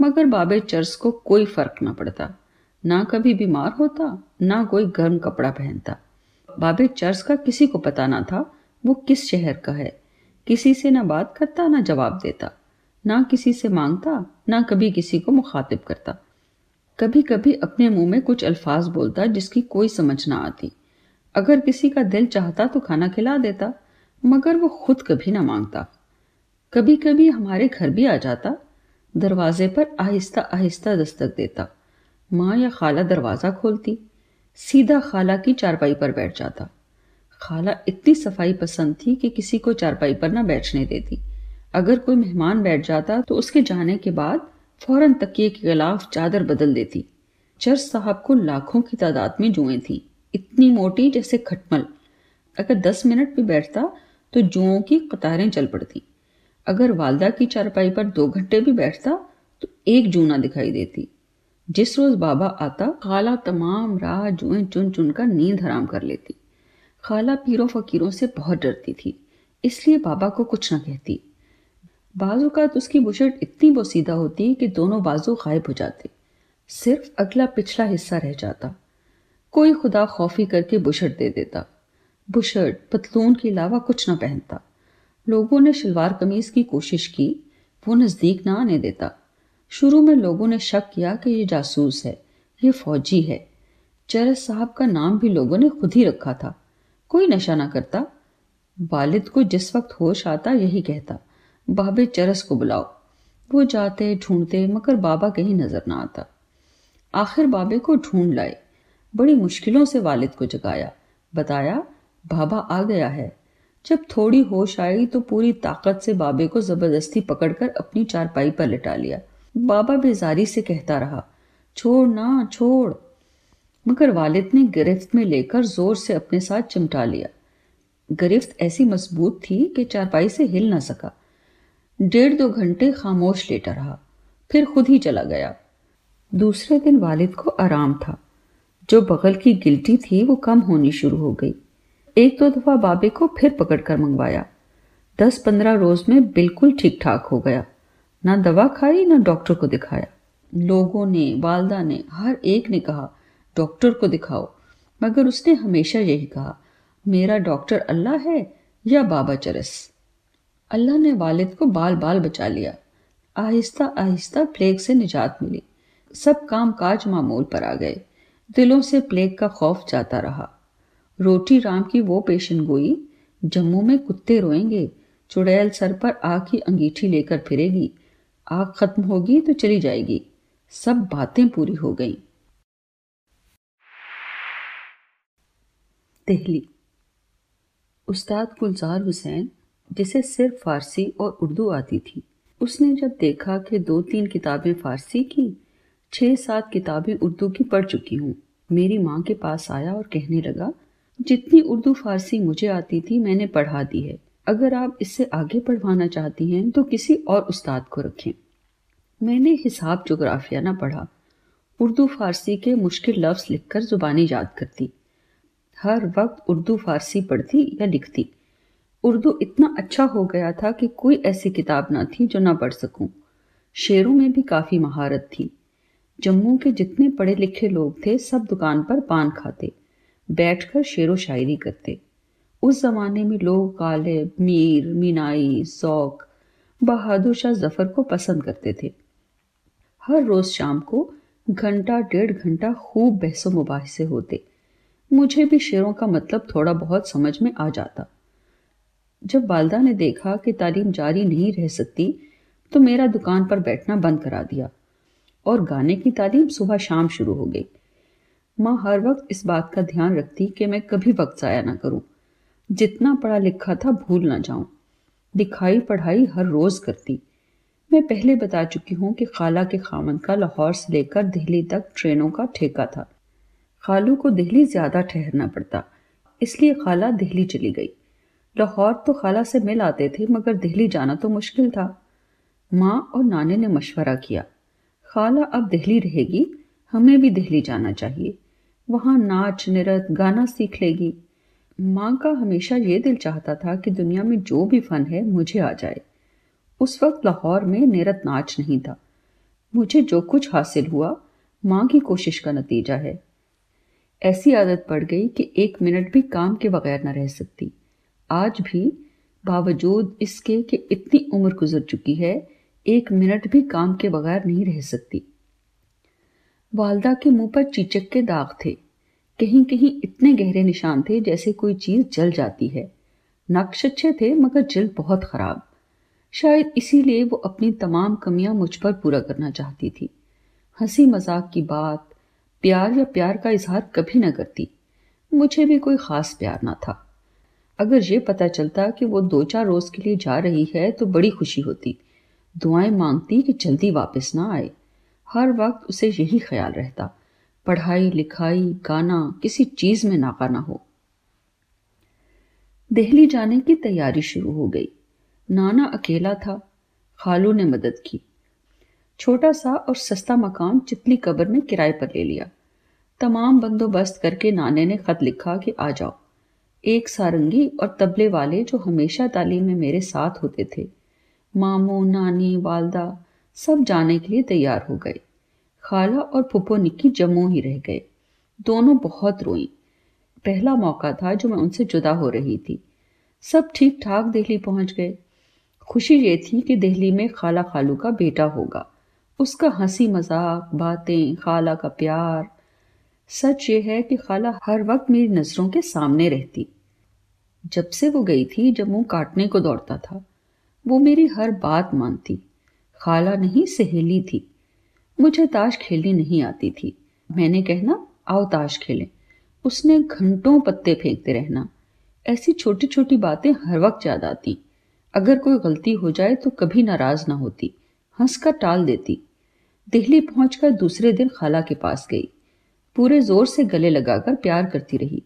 मगर बाबे चर्च को कोई फ़र्क ना पड़ता। ना कभी बीमार होता, ना कोई गर्म कपड़ा पहनता। बाबे चर्च का किसी को पता ना था वो किस शहर का है। किसी से ना बात करता, ना जवाब देता। ना किसी से माँगता, ना कभी किसी को मुखातिब करता। कभी कभी अपने मुँह में कुछ अल्फाज बोलता जिसकी कोई समझ ना आती। अगर किसी का दिल चाहता तो खाना खिला देता, मगर वो खुद कभी ना माँगता। कभी कभी हमारे घर भी आ जाता दरवाजे पर आहिस्ता आहिस्ता दस्तक देता। माँ या खाला दरवाज़ा खोलती, सीधा खाला की चारपाई पर बैठ जाता। खाला इतनी सफ़ाई पसंद थी कि किसी को चारपाई पर ना बैठने देती। अगर कोई मेहमान बैठ जाता तो उसके जाने के बाद फ़ौरन तकिए के खिलाफ चादर बदल देती। चर्च साहब को लाखों की तादाद में जुएँ थी, इतनी मोटी जैसे खटमल। अगर दस मिनट भी बैठता तो जुओं की कतारें चल पड़ती। अगर वालदा की चारपाई पर दो घंटे भी बैठता तो एक जूना दिखाई देती। जिस रोज बाबा आता, खाला तमाम राह जुएँ चुन चुन कर नींद हराम कर लेती। खाला पीरों फकीरों से बहुत डरती थी, इसलिए बाबा को कुछ न कहती। बाजू का उसकी बुशर्ट इतनी बोसीदा होती कि दोनों बाजू गायब हो जाते। सिर्फ़ अगला पिछला हिस्सा रह जाता। कोई खुदा खौफी करके बुशर्ट दे देता। बुशर्ट, पतलून के अलावा कुछ ना पहनता। लोगों ने शलवार कमीज की कोशिश की, वो नज़दीक ना आने देता। शुरू में लोगों ने शक किया कि ये जासूस है, ये फौजी है। चरस साहब का नाम भी लोगों ने खुद ही रखा था। कोई नशा ना करता। वालिद को जिस वक्त होश आता, यही कहता, बाबे, चरस को बुलाओ। वो जाते, ढूंढते, मगर बाबा कहीं नज़र ना आता। आखिर बाबे को ढूंढ लाए। बड़ी मुश्किलों से वालिद को जगाया। बताया, बाबा आ गया है। जब थोड़ी होश आई तो पूरी ताकत से बाबे को ज़बरदस्ती पकड़कर अपनी चारपाई पर लिटा लिया। बाबा बेजारी से कहता रहा, छोड़ ना, छोड़। मगर वालिद ने गिरफ्त में लेकर ज़ोर से अपने साथ चिमटा लिया। गिरफ्त ऐसी मज़बूत थी कि चारपाई से हिल ना सका। डेढ़ दो घंटे खामोश लेटा रहा, फिर खुद ही चला गया। दूसरे दिन वालिद को आराम था। जो बगल की गिल्टी थी वो कम होनी शुरू हो गई। एक दो दफ़ा बाबे को फिर पकड़कर मंगवाया। दस पंद्रह रोज में बिल्कुल ठीक ठाक हो गया। ना दवा खाई, ना डॉक्टर को दिखाया। लोगों ने, वालदा ने, हर एक ने कहा, डॉक्टर को दिखाओ। मगर उसने हमेशा यही कहा, मेरा डॉक्टर अल्लाह है या बाबा चरस? अल्लाह ने वालिद को बाल बाल बचा लिया। आहिस्ता आहिस्ता प्लेग से निजात मिली। सब काम काज मामूल पर आ गए। दिलों से प्लेग का खौफ जाता रहा। रोटी राम की वो पेशन गोई, जम्मू में कुत्ते रोएँगे, चुड़ैल सर पर आग की अंगीठी लेकर फिरेगी। आग खत्म होगी तो चली जाएगी। सब बातें पूरी हो गईं। दिल्ली उस्ताद गुलजार हुसैन, जिसे सिर्फ़ फारसी और उर्दू आती थी, उसने जब देखा कि दो तीन किताबें फारसी की छः सात किताबें उर्दू की पढ़ चुकी हूँ, मेरी माँ के पास आया और कहने लगा जितनी उर्दू फारसी मुझे आती थी, मैंने पढ़ा दी है। अगर आप इससे आगे पढ़वाना चाहती हैं तो किसी और उस्ताद को रखें। मैंने हिसाब जोग्राफिया ना पढ़ा। उर्दू फारसी के मुश्किल लफ्ज़ लिखकर ज़ुबानी याद करती। हर वक्त उर्दू फारसी पढ़ती या लिखती। उर्दू इतना अच्छा हो गया था कि कोई ऐसी किताब ना थी जो ना पढ़ सकूँ। शेरों में भी काफ़ी महारत थी। जम्मू के जितने पढ़े लिखे लोग थे, सब दुकान पर पान खाते। बैठकर शेर व शायरी करते। उस जमाने में लोग गालिब मीर, मीनाई जौक बहादुर शाह ज़फ़र को पसंद करते थे। हर रोज़ शाम को घंटा, डेढ़ घंटा खूब बहसो मुबासे होते। मुझे भी शेरों का मतलब थोड़ा बहुत समझ में आ जाता। जब वालदा ने देखा कि तालीम जारी नहीं रह सकती तो मेरा दुकान पर बैठना बंद करा दिया और गाने की तालीम सुबह शाम शुरू हो गई। माँ हर वक्त इस बात का ध्यान रखती कि मैं कभी वक्त ज़ाया ना करूँ। जितना पढ़ा लिखा था भूल ना जाऊँ। दिखाई पढ़ाई हर रोज़ करती। मैं पहले बता चुकी हूँ कि खाला के खामन का लाहौर से लेकर दिल्ली तक ट्रेनों का ठेका था। खालू को दिल्ली ज़्यादा ठहरना पड़ता, इसलिए खाला दिल्ली चली गई। लाहौर तो खाला से मिल आते थे, मगर दिल्ली जाना तो मुश्किल था। माँ और नाने ने मशवरा किया, खाला अब दिल्ली रहेगी, हमें भी दिल्ली जाना चाहिए। वहाँ नाच निरत गाना सीख लेगी। माँ का हमेशा ये दिल चाहता था कि दुनिया में जो भी फ़न है, मुझे आ जाए। उस वक्त लाहौर में निरत नाच नहीं था। मुझे जो कुछ हासिल हुआ, माँ की कोशिश का नतीजा है। ऐसी आदत पड़ गई कि एक मिनट भी काम के बगैर न रह सकती। आज भी बावजूद इसके कि इतनी उम्र गुजर चुकी है, एक मिनट भी काम के बगैर नहीं रह सकती। वालदा के मुँह पर चीचक के दाग थे। कहीं कहीं इतने गहरे निशान थे जैसे कोई चीज़ जल जाती है। नक्श अच्छे थे, मगर जल बहुत खराब। शायद इसीलिए वो अपनी तमाम कमियाँ मुझ पर पूरा करना चाहती थी। हँसी मज़ाक की बात, प्यार या प्यार का इजहार कभी न करती। मुझे भी कोई खास प्यार ना था। अगर ये पता चलता कि वो दो चार रोज के लिए जा रही है तो बड़ी खुशी होती। दुआएँ मांगती कि जल्दी वापस ना आए। हर वक्त उसे यही ख्याल रहता, पढ़ाई, लिखाई, गाना, किसी चीज़ में नाका ना हो। दिल्ली जाने की तैयारी शुरू हो गई। नाना अकेला था, खालू ने मदद की। छोटा सा और सस्ता मकान चितली कबर में किराए पर ले लिया। तमाम बंदोबस्त करके नाने ने खत लिखा कि आ जाओ। एक सारंगी और तबले वाले जो हमेशा तालीम में मेरे साथ होते थे। मामू, नानी, वालदा सब जाने के लिए तैयार हो गए। खाला और पुप्पो निक्की जम्मू ही रह गए। दोनों बहुत रोई। पहला मौका था जो मैं उनसे जुदा हो रही थी। सब ठीक ठाक दिल्ली पहुँच गए। खुशी ये थी कि दिल्ली में खाला खालू का बेटा होगा। उसका हँसी मज़ाक, बातें, खाला का प्यार। सच ये है कि खाला हर वक्त मेरी नज़रों के सामने रहती। जब से वो गई थी, जब मुँह काटने को दौड़ता था, वो मेरी हर बात मानती। खाला नहीं, सहेली थी। मुझे ताश खेलनी नहीं आती थी। मैंने कहना, आओ ताश खेलें। उसने घंटों पत्ते फेंकते रहना। ऐसी छोटी छोटी बातें हर वक्त याद आती। अगर कोई गलती हो जाए तो कभी नाराज़ ना होती। हंसकर टाल देती। दिल्ली पहुंचकर दूसरे दिन खाला के पास गई। पूरे ज़ोर से गले लगाकर प्यार करती रही।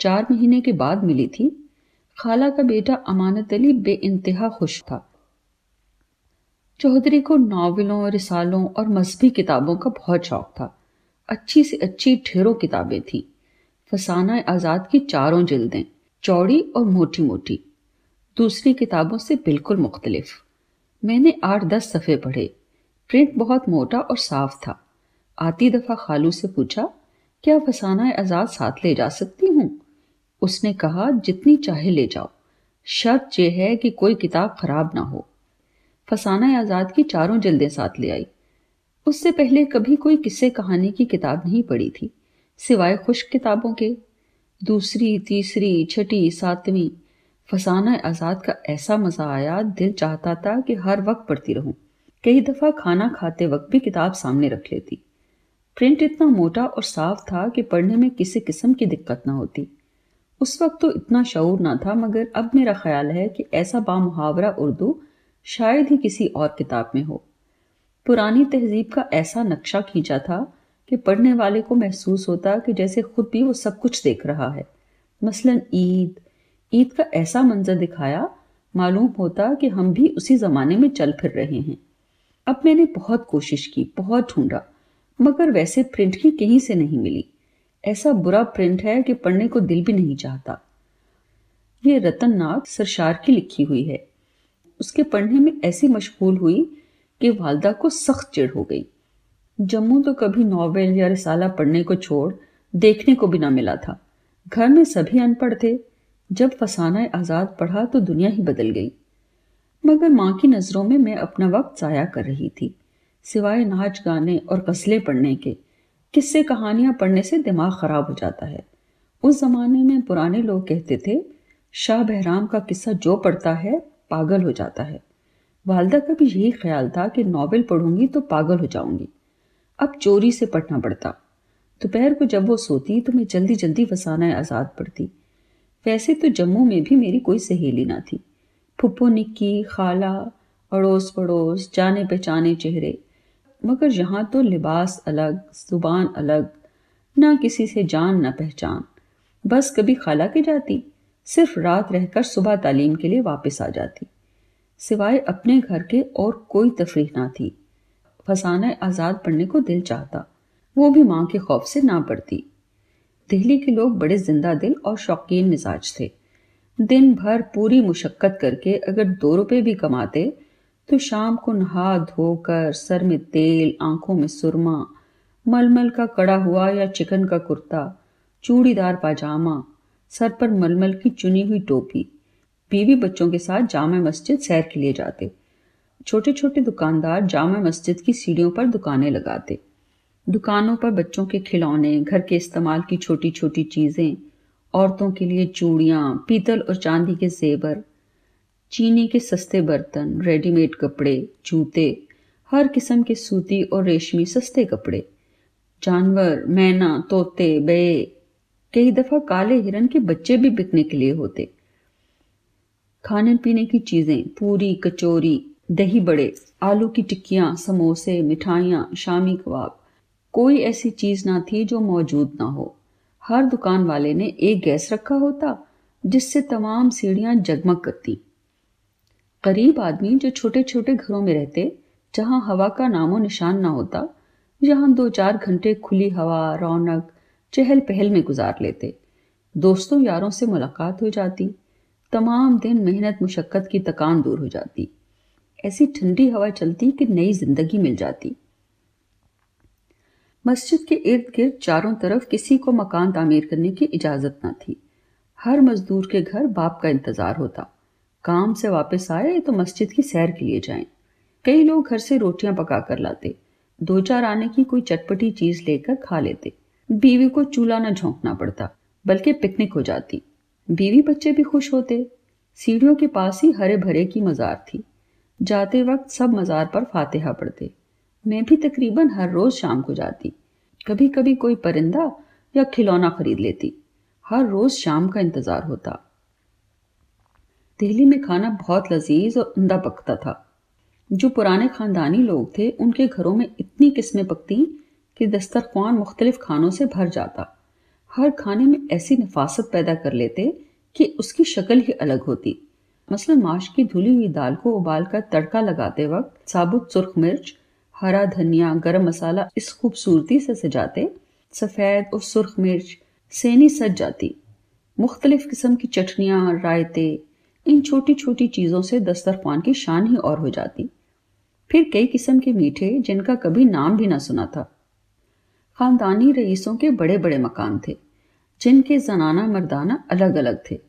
चार महीने के बाद मिली थी। खाला का बेटा अमानत अली बे खुश था। चौधरी को नावलों, रिसालों और मजहबी किताबों का बहुत शौक था। अच्छी से अच्छी ढेरों किताबें थी। फसाना आज़ाद की चारों जिल्दें, चौड़ी और मोटी मोटी दूसरी किताबों से बिल्कुल मुख्तलिफ़। मैंने आठ दस सफ़े पढ़े। प्रिंट बहुत मोटा और साफ़ था। आती दफ़ा खालू से पूछा, क्या फसाना आज़ाद साथ ले जा सकती हूँ? उसने कहा, जितनी चाहे ले जाओ। शर्त यह है कि कोई किताब खराब ना हो। फसाना आज़ाद की चारों जल्दें साथ ले आई। उससे पहले कभी कोई किस्से कहानी की किताब नहीं पढ़ी थी, सिवाय खुश किताबों के। दूसरी, तीसरी, छठी, सातवीं, फसाना आज़ाद का ऐसा मज़ा आया, दिल चाहता था कि हर वक्त पढ़ती रहूँ। कई दफ़ा खाना खाते वक्त भी किताब सामने रख लेती। प्रिंट इतना मोटा और साफ़ था कि पढ़ने में किसी किस्म की दिक्कत ना होती। उस वक्त तो इतना शऊर ना था, मगर अब मेरा ख्याल है कि ऐसा बामुहावरा उर्दू शायद ही किसी और किताब में हो। पुरानी तहजीब का ऐसा नक्शा खींचा था कि पढ़ने वाले को महसूस होता कि जैसे खुद भी वो सब कुछ देख रहा है। मसलन ईद। ईद का ऐसा मंजर दिखाया, मालूम होता कि हम भी उसी ज़माने में चल फिर रहे हैं। अब मैंने बहुत कोशिश की, बहुत ढूंढा, मगर वैसे प्रिंट की कहीं से नहीं मिली। ऐसा बुरा प्रिंट है कि पढ़ने को दिल भी नहीं चाहता। ये रतन नाथ सरशार की लिखी हुई है। उसके पढ़ने में ऐसी मशगूल हुई कि वालदा को सख्त चिड़ हो गई। जम्मू तो कभी नॉवेल या रिसाला पढ़ने को छोड़, देखने को भी ना मिला था। घर में सभी अनपढ़ थे। जब फसाना आज़ाद पढ़ा तो दुनिया ही बदल गई। मगर माँ की नज़रों में मैं अपना वक्त ज़ाया कर रही थी। सिवाय नाच गाने और गज़लें पढ़ने के, किस्से कहानियाँ पढ़ने से दिमाग ख़राब हो जाता है। उस ज़माने में पुराने लोग कहते थे, शाह बहराम का किस्सा जो पढ़ता है पागल हो जाता है। वालदा का भी यही ख्याल था कि नावल पढ़ूँगी तो पागल हो जाऊँगी। अब चोरी से पढ़ना पड़ता। दोपहर को जब वो सोती तो मैं जल्दी जल्दी फसाना आज़ाद पढ़ती वैसे तो जम्मू में भी मेरी कोई सहेली ना थी। फुप्पो निक्की, खाला अड़ोस पड़ोस जाने पहचाने चेहरे। मगर यहाँ तो लिबास अलग, ज़ुबान अलग, ना किसी से जान, ना पहचान। बस कभी खाला के जाती। सिर्फ़ रात रहकर सुबह तालीम के लिए वापस आ जाती। सिवाय अपने घर के और कोई तफरीह ना थी। फसाना आज़ाद पढ़ने को दिल चाहता। वो भी माँ के खौफ से ना पढ़ती दिल्ली के लोग बड़े ज़िंदा दिल और शौकीन मिजाज थे। दिन भर पूरी मुशक्क़त करके अगर दो रुपए भी कमाते तो शाम को नहा धोकर सर में तेल, आँखों में सुरमा, मलमल का कड़ा हुआ या चिकन का कुर्ता, चूड़ीदार पाजामा सर पर मलमल की चुनी हुई टोपी। बीवी बच्चों के साथ जामा मस्जिद सैर के लिए जाते। छोटे छोटे दुकानदार जामा मस्जिद की सीढ़ियों पर दुकानें लगाते। दुकानों पर बच्चों के खिलौने, घर के इस्तेमाल की छोटी छोटी चीज़ें, औरतों के लिए चूड़ियाँ, पीतल और चांदी के जेवर, चीनी के सस्ते बर्तन, रेडीमेड कपड़े, जूते, हर किस्म के सूती और रेशमी सस्ते कपड़े। जानवर, मैना, तोते बे कई दफ़ा काले हिरन के बच्चे भी बिकने के लिए होते। खाने पीने की चीज़ें, पूरी, कचौरी, दही बड़े, आलू की टिक्कियाँ, समोसे, मिठाइयाँ, शामी कबाब। कोई ऐसी चीज़ ना थी जो मौजूद ना हो। हर दुकान वाले ने एक गैस रखा होता, जिससे तमाम सीढ़ियाँ जगमग करती। गरीब आदमी जो छोटे छोटे घरों में रहते, जहाँ हवा का नामो निशान ना होता, जहाँ दो चार घंटे खुली हवा, रौनक चहल पहल में गुजार लेते। दोस्तों यारों से मुलाकात हो जाती। तमाम दिन मेहनत मुशक्क़त की तकान दूर हो जाती। ऐसी ठंडी हवा चलती कि नई ज़िंदगी मिल जाती। मस्जिद के इर्द गिर्द चारों तरफ़ किसी को मकान तामीर करने की इजाज़त ना थी। हर मजदूर के घर बाप का इंतज़ार होता। काम से वापस आए तो मस्जिद की सैर के लिए जाएँ। कई लोग घर से रोटियाँ पका कर लाते। दो चार आने की कोई चटपटी चीज़ लेकर खा लेते। बीवी को चूल्हा न झोंकना पड़ता, बल्कि पिकनिक हो जाती। बीवी बच्चे भी खुश होते। सीढ़ियों के पास ही हरे भरे की मज़ार थी। जाते वक्त सब मज़ार पर फातिहा पढ़ते। मैं भी तकरीबन हर रोज़ शाम को जाती। कभी कभी कोई परिंदा या खिलौना खरीद लेती। हर रोज़ शाम का इंतज़ार होता। दिल्ली में खाना बहुत लजीज और उमदा पकता था। जो पुराने ख़ानदानी लोग थे, उनके घरों में इतनी किस्में पकती कि दस्तरखान मुख्तलिफ़ खानों से भर जाता। हर खाने में ऐसी नफासत पैदा कर लेते कि उसकी शक्ल ही अलग होती। मसलन माश की धुली हुई दाल को उबाल कर तड़का लगाते वक्त साबुत सुर्ख मिर्च, हरा धनिया, गरम मसाला इस खूबसूरती से सजाते। सफ़ेद और सुर्ख मिर्च सेनी सज जाती। मुख्तलिफ़ किस्म की चटनियाँ, रायते, इन छोटी छोटी चीज़ों से दस्तरखान की शान ही और हो जाती। फिर कई किस्म के मीठे जिनका कभी नाम भी ना सुना था। खानदानी रईसों के बड़े बड़े मकान थे, जिनके जनाना मर्दाना अलग अलग थे।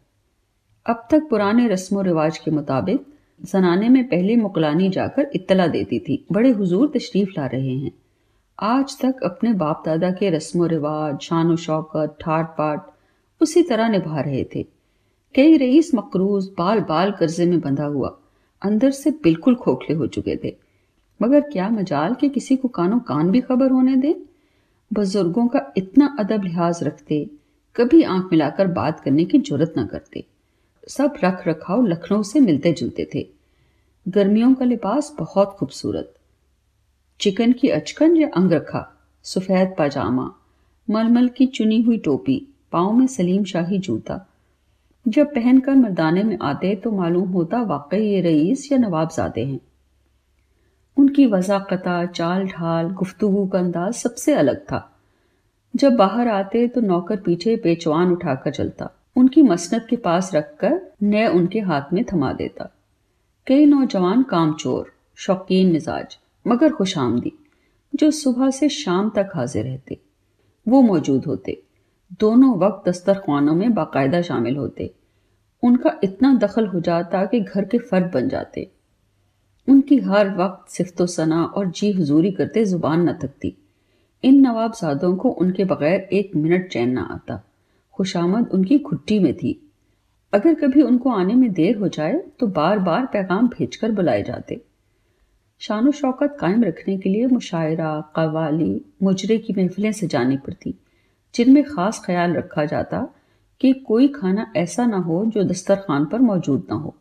अब तक पुराने रस्म रिवाज के मुताबिक, जनाने में पहले मुकलानी जाकर इत्तला देती थी, बड़े हुजूर तशरीफ़ ला रहे हैं। आज तक अपने बाप दादा के रस्म रिवाज, शान शौकत ठाट पाट उसी तरह निभा रहे थे। कई रईस मकरूज बाल बाल कर्जे में बंधा हुआ, अंदर से बिल्कुल खोखले हो चुके थे। मगर क्या मजाल के किसी को कानो कान भी खबर होने दे? बुज़ुर्गों का इतना अदब लिहाज रखते, कभी आँख मिलाकर बात करने की ज़रूरत न करते। सब रख रखाव लखनऊ से मिलते जुलते थे। गर्मियों का लिबास बहुत खूबसूरत। चिकन की अचकन या अंगरखा, सफ़ेद पाजामा, मलमल की चुनी हुई टोपी, पाँव में सलीम शाही जूता। जब पहनकर मर्दाने में आते तो मालूम होता वाकई ये रईस या नवाबजादे हैं। उनकी वजाकता, चाल ढाल, गुफ्तगु का अंदाज सबसे अलग था। जब बाहर आते तो नौकर पीछे पेचवान उठाकर चलता। उनकी मसनत के पास रखकर नए उनके हाथ में थमा देता। कई नौजवान कामचोर, शौकीन मिजाज, मगर खुश आमदी जो सुबह से शाम तक हाजिर रहते। वो मौजूद होते। दोनों वक्त दस्तरखानों में बाकायदा शामिल होते। उनका इतना दखल हो जाता कि घर के फर्द बन जाते। उनकी हर वक्त सिफ्तो सना और जी हजूरी करते ज़ुबान न थकती। इन नवाबजादों को उनके बगैर एक मिनट चैन न आता। खुशामद उनकी घुट्टी में थी। अगर कभी उनको आने में देर हो जाए तो बार बार पैगाम भेजकर बुलाए जाते। शान शौकत कायम रखने के लिए मुशायरा, कवाली, मुजरे की महफिलें सजानी पड़ती, जिनमें ख़ास ख्याल रखा जाता कि कोई खाना ऐसा ना हो जो दस्तरखान पर मौजूद ना हो।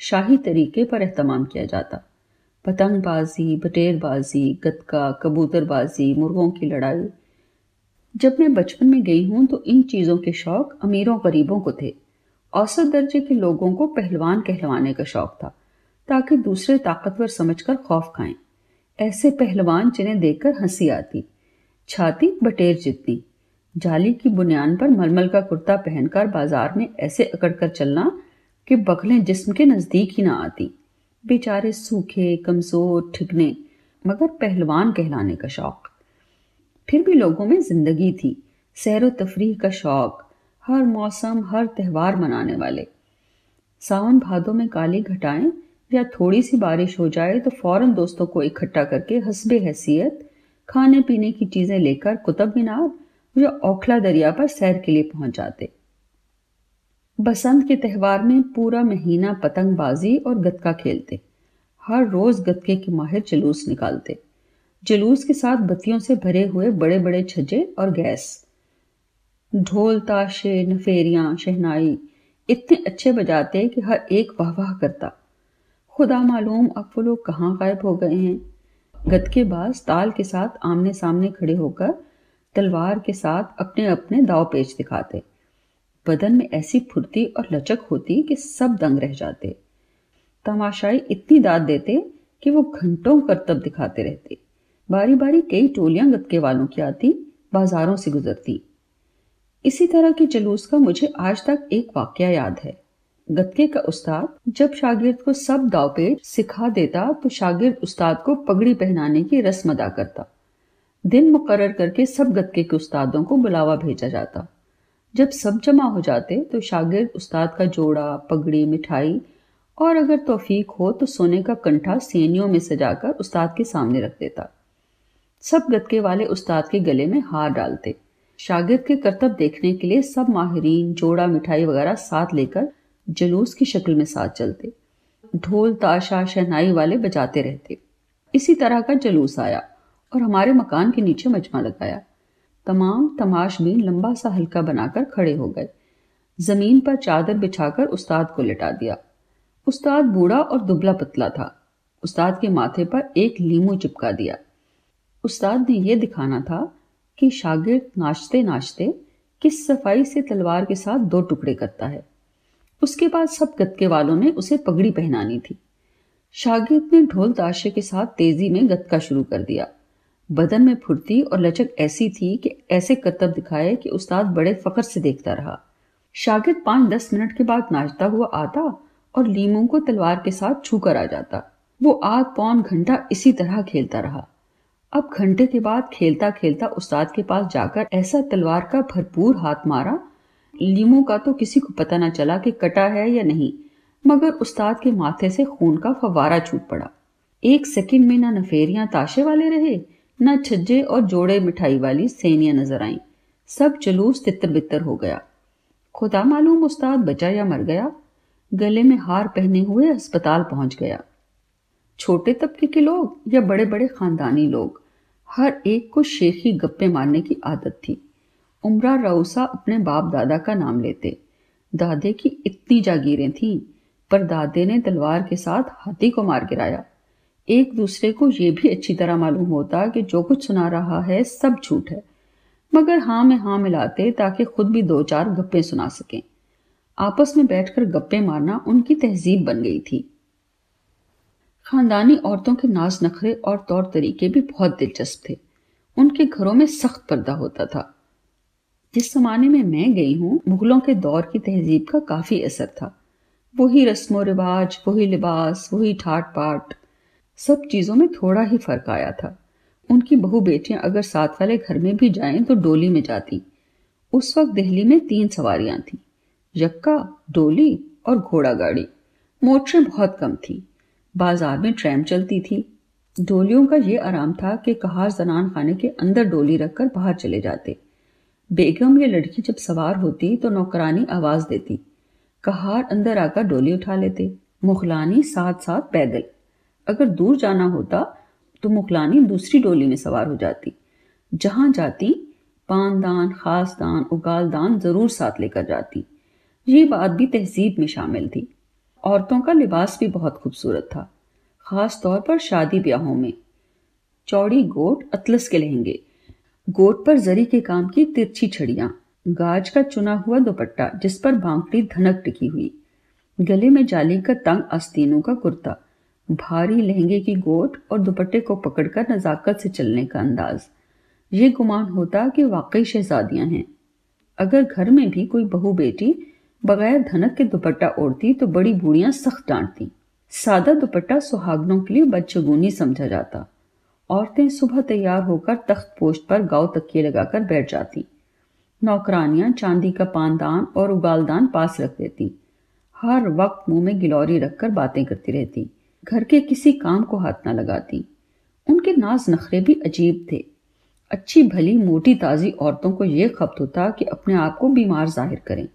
शाही तरीके पर अहतमाम किया जाता। पतंगबाजी, बटेरबाजी, गतका, कबूतरबाजी, मुर्गों की लड़ाई। जब मैं बचपन में गई हूँ तो इन चीज़ों के शौक अमीरों गरीबों को थे। औसत दर्जे के लोगों को पहलवान कहलवाने का शौक था, ताकि दूसरे ताकतवर समझकर खौफ खाएँ। ऐसे पहलवान जिन्हें देखकर हँसी आती। छाती बटेर जितनी। जाली की बुनियाद पर मलमल का कुर्ता पहनकर बाज़ार में ऐसे अकड़ कर चलना कि बगलें जिस्म के नज़दीक ही ना आती। बेचारे सूखे, कमज़ोर ठिकने मगर पहलवान कहलाने का शौक। फिर भी लोगों में ज़िंदगी थी, सैर तफरीह का शौक, हर मौसम, हर त्यौहार मनाने वाले। सावन भादों में काली घटाएँ या थोड़ी सी बारिश हो जाए तो फ़ौरन दोस्तों को इकट्ठा करके हसबे हैसियत खाने पीने की चीज़ें लेकर कुतुब मीनार या ओखला दरिया पर सैर के लिए पहुँच जाते। बसंत के त्यौहार में पूरा महीना पतंगबाजी और गतका खेलते। हर रोज गतके के माहिर जुलूस निकालते। जुलूस के साथ बत्तियों से भरे हुए बड़े बड़े छज्जे और गैस। ढोल ताशे, नफेरियाँ, शहनाई, इतने अच्छे बजाते कि हर एक वाह वाह करता। खुदा मालूम अब वो लोग कहाँ गायब हो गए हैं। गदकेबाज बाज ताल के साथ आमने सामने खड़े होकर तलवार के साथ अपने अपने दाव पेच दिखाते। बदन में ऐसी फुर्ती और लचक होती कि सब दंग रह जाते। तमाशाई इतनी दाद देते कि वो घंटों करतब दिखाते रहते। बारी बारी कई टोलियाँ गदके वालों की आती, बाजारों से गुजरती। इसी तरह के जुलूस का मुझे आज तक एक वाक्य याद है। गत्के का उस्ताद, जब शागिर्द को सब दावपेच सिखा देता तो शागिर्द उस्ताद को पगड़ी पहनाने की रस्म अदा करता। दिन मुकर्र करके सब गत्के के उस्तादों को बुलावा भेजा जाता। जब सब जमा हो जाते तो शागिर्द उस्ताद का जोड़ा, पगड़ी, मिठाई और अगर तोफीक हो तो सोने का कंठा सेनियों में सजाकर उस्ताद के सामने रख देता। सब गतके वाले उस्ताद के गले में हार डालते। शागिर्द के करतब देखने के लिए सब माहरीन, जोड़ा, मिठाई वगैरह साथ लेकर जुलूस की शक्ल में साथ चलते। ढोल, ताशा, शहनाई वाले बजाते रहते। इसी तरह का जुलूस आया और हमारे मकान के नीचे मजमा लगाया। तमाम तमाशबीन लंबा सा हल्का बनाकर खड़े हो गए। ज़मीन पर चादर बिछाकर उस्ताद को लिटा दिया। उस्ताद बूढ़ा और दुबला पतला था। उस्ताद के माथे पर एक लीमू चिपका दिया। उस्ताद ने यह दिखाना था कि शागिर्द नाचते नाचते किस सफ़ाई से तलवार के साथ दो टुकड़े करता है। उसके बाद सब गत्के वालों ने उसे पगड़ी पहनानी थी। शागिर्द ने ढोल ताशे के साथ तेज़ी में गतका शुरू कर दिया। बदन में फुर्ती और लचक ऐसी थी कि ऐसे करतब दिखाए कि उस्ताद बड़े फख्र से देखता रहा। शागिर्द पाँच दस मिनट के बाद नाचता हुआ आता और लीमू को तलवार के साथ छू आ जाता। वो आग पौन घंटा इसी तरह खेलता रहा। अब घंटे के बाद खेलता खेलता उस्ताद के पास जाकर ऐसा तलवार का भरपूर हाथ मारा। लीमू का तो किसी को पता ना चला कि कटा है या नहीं, मगर उस्ताद के माथे से खून का फवारा छूट पड़ा। एक सेकंड में ना नफेरियाँ ताशे वाले रहे न छज्जे और जोड़े मिठाई वाली सेनियाँ नज़र आईं। सब जुलूस तितर बितर हो गया। खुदा मालूम उस्ताद बचा या मर गया। गले में हार पहने हुए अस्पताल पहुँच गया। छोटे तबके के लोग या बड़े बड़े खानदानी लोग, हर एक को शेखी गप्पे मारने की आदत थी। उमरा रऊसा अपने बाप दादा का नाम लेते। दादे की इतनी जागीरें थीं, पर दादे ने तलवार के साथ हाथी को मार गिराया। एक दूसरे को यह भी अच्छी तरह मालूम होता कि जो कुछ सुना रहा है सब झूठ है। मगर हाँ में हाँ मिलाते ताकि खुद भी दो चार गप्पे सुना सकें। आपस में बैठकर गप्पे मारना उनकी तहजीब बन गई थी। खानदानी औरतों के नाज नखरे और तौर तरीके भी बहुत दिलचस्प थे। उनके घरों में सख्त पर्दा होता था। जिस जमाने में मैं गई हूँ, मुगलों के दौर की तहजीब का काफ़ी असर था। वही रस्म रिवाज वही लिबास, वही ठाट पाट सब चीज़ों में थोड़ा ही फ़र्क आया था। उनकी बहु बेटियाँ अगर साथ वाले घर में भी जाएँ तो डोली में जाती। उस वक्त दिल्ली में तीन सवारियाँ थी, यक्का, डोली और घोड़ा गाड़ी। मोटरें बहुत कम थी। बाज़ार में ट्रैम चलती थी। डोलियों का ये आराम था कि कहार जनान खाने के अंदर डोली रखकर बाहर चले जाते। बेगम ये लड़की जब सवार होती तो नौकरानी आवाज़ देती। कहार अंदर आकर डोली उठा लेते। मुखलानी साथ साथ पैदल। अगर दूर जाना होता तो मुखलानी दूसरी डोली में सवार हो जाती। जहाँ जाती, पानदान, खासदान, उगालदान ज़रूर साथ लेकर जाती। ये बात भी तहजीब में शामिल थी। औरतों का लिबास भी बहुत खूबसूरत था खास तौर पर शादी ब्याहों में। चौड़ी गोट अतलस के लहंगे, गोट पर जरी के काम की तिरछी छड़ियाँ, गाज का चुना हुआ दुपट्टा जिस पर बांकड़ी धनक टिकी हुई। गले में जाली का तंग आस्तीनों का कुर्ता भारी लहंगे की गोट और दुपट्टे को पकड़कर नजाकत से चलने का अंदाज। ये गुमान होता कि वाकई शहजादियाँ हैं। अगर घर में भी कोई बहू बेटी बगैर धनक के दुपट्टा ओढ़ती तो बड़ी बूढ़ियाँ सख्त डांटती। सादा दुपट्टा सुहागनों के लिए बदशगुनी समझा जाता। औरतें सुबह तैयार होकर तख्त पोस्ट पर गाव तकिए लगाकर बैठ जाती। नौकरानियाँ चांदी का पानदान और उगालदान पास रख देती। हर वक्त मुँह में गिलौरी रखकर बातें करती रहती। घर के किसी काम को हाथ ना लगाती। उनके नाज नखरे भी अजीब थे। अच्छी, भली, मोटी, ताज़ी औरतों को यह खपत होता कि अपने आप को बीमार ज़ाहिर करें।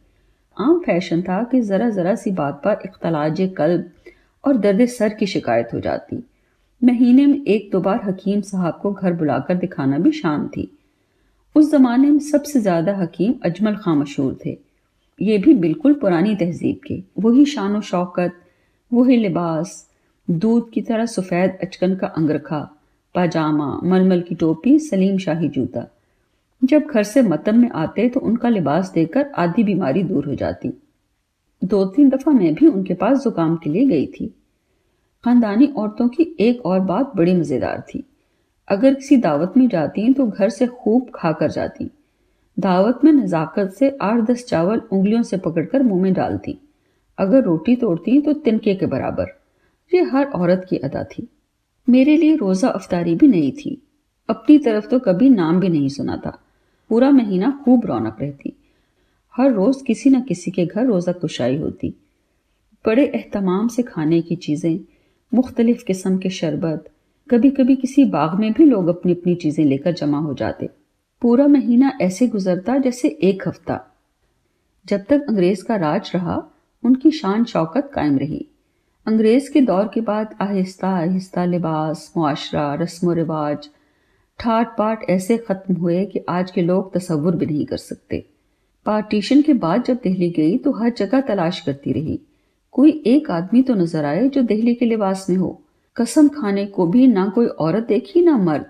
आम फ़ैशन था कि ज़रा ज़रा सी बात पर इख्तलाज कल्ब और दर्द सर की शिकायत हो जाती। महीने में एक दो बार हकीम साहब को घर बुलाकर दिखाना भी शान थी। उस जमाने में सबसे ज़्यादा हकीम अजमल खां मशहूर थे। ये भी बिल्कुल पुरानी तहजीब के। वही शान शौकत, वही लिबास दूध की तरह सफ़ेद अचकन का अंगरखा पाजामा मलमल की टोपी, सलीम शाही जूता। जब घर से मतन में आते तो उनका लिबास देकर आधी बीमारी दूर हो जाती। दो तीन दफ़ा मैं भी उनके पास जुकाम के लिए गई थी। खानदानी औरतों की एक और बात बड़ी मज़ेदार थी। अगर किसी दावत में जाती तो घर से खूब खा कर जाती। दावत में नज़ाकत से आठ दस चावल उंगलियों से पकड़कर मुँह में डालती। अगर रोटी तोड़ती तो तिनके के बराबर। ये हर औरत की अदा थी। मेरे लिए रोज़ा अफ्तारी भी नहीं थी। अपनी तरफ़ तो कभी नाम भी नहीं सुना था पूरा महीना खूब रौनक रहती। हर रोज़ किसी न किसी के घर रोज़ा कुशाई होती। बड़े अहतमाम से खाने की चीज़ें, मुख्तलिफ़ किस्म के शरबत कभी कभी किसी बाग में भी लोग अपनी अपनी चीज़ें लेकर जमा हो जाते। पूरा महीना ऐसे गुजरता जैसे एक हफ़्ता। जब तक अंग्रेज़ का राज रहा, उनकी शान शौकत कायम रही। अंग्रेज़ के दौर के बाद आहिस्ता आहिस्ता लिबास, मुआशरा, रस्म व रिवाज ठाट पाट ऐसे ख़त्म हुए कि आज के लोग तस्वुर भी नहीं कर सकते। पार्टीशन के बाद जब दिल्ली गई तो हर जगह तलाश करती रही। कोई एक आदमी तो नज़र आए जो दिल्ली के लिबास में हो। कसम खाने को भी ना कोई औरत देखी, ना मर्द,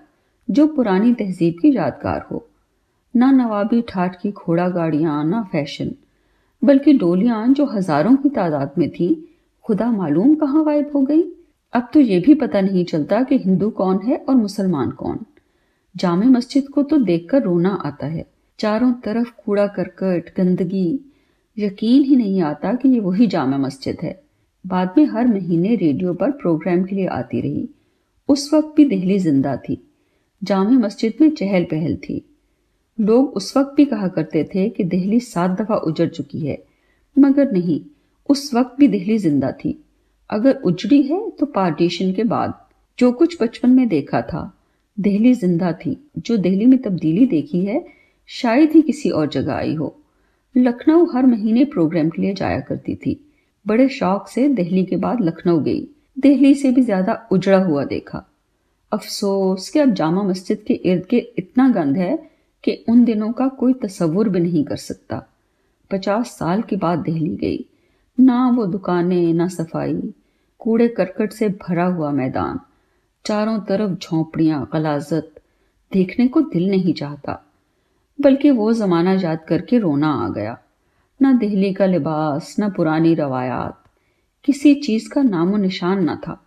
जो पुरानी तहजीब की यादगार हो। ना नवाबी ठाट की घोड़ा गाड़ियाँ, ना फ़ैशन, बल्कि डोलियाँ जो हज़ारों की तादाद में थी खुदा मालूम कहाँ गायब हो गई। अब तो ये भी पता नहीं चलता कि हिंदू कौन है और मुसलमान कौन। जामे मस्जिद को तो देखकर रोना आता है। चारों तरफ़ कूड़ा करकट, गंदगी। यकीन ही नहीं आता कि ये वही जामा मस्जिद है। बाद में हर महीने रेडियो पर प्रोग्राम के लिए आती रही। उस वक्त भी दिल्ली ज़िंदा थी। जामे मस्जिद में चहल पहल थी। लोग उस वक्त भी कहा करते थे कि दिल्ली सात दफ़ा उजड़ चुकी है। मगर नहीं उस वक्त भी दिल्ली ज़िंदा थी। अगर उजड़ी है तो पार्टीशन के बाद, जो कुछ बचपन में देखा था, दिल्ली ज़िंदा थी। जो दिल्ली में तब्दीली देखी है, शायद ही किसी और जगह आई हो। लखनऊ हर महीने प्रोग्राम के लिए जाया करती थी। बड़े शौक से दिल्ली के बाद लखनऊ गई। दिल्ली से भी ज़्यादा उजड़ा हुआ देखा। अफसोस कि अब जामा मस्जिद के इर्द गिर्द इतना गंद है कि उन दिनों का कोई तस्वुर भी नहीं कर सकता। पचास साल के बाद दिल्ली गई। ना वो दुकानें, ना सफ़ाई। कूड़े करकट से भरा हुआ मैदान। चारों तरफ़ झोंपड़ियाँ गलाजत देखने को दिल नहीं चाहता। बल्कि वो जमाना याद करके रोना आ गया। ना दिल्ली का लिबास, ना पुरानी रवायात। किसी चीज़ का नामो निशान न था।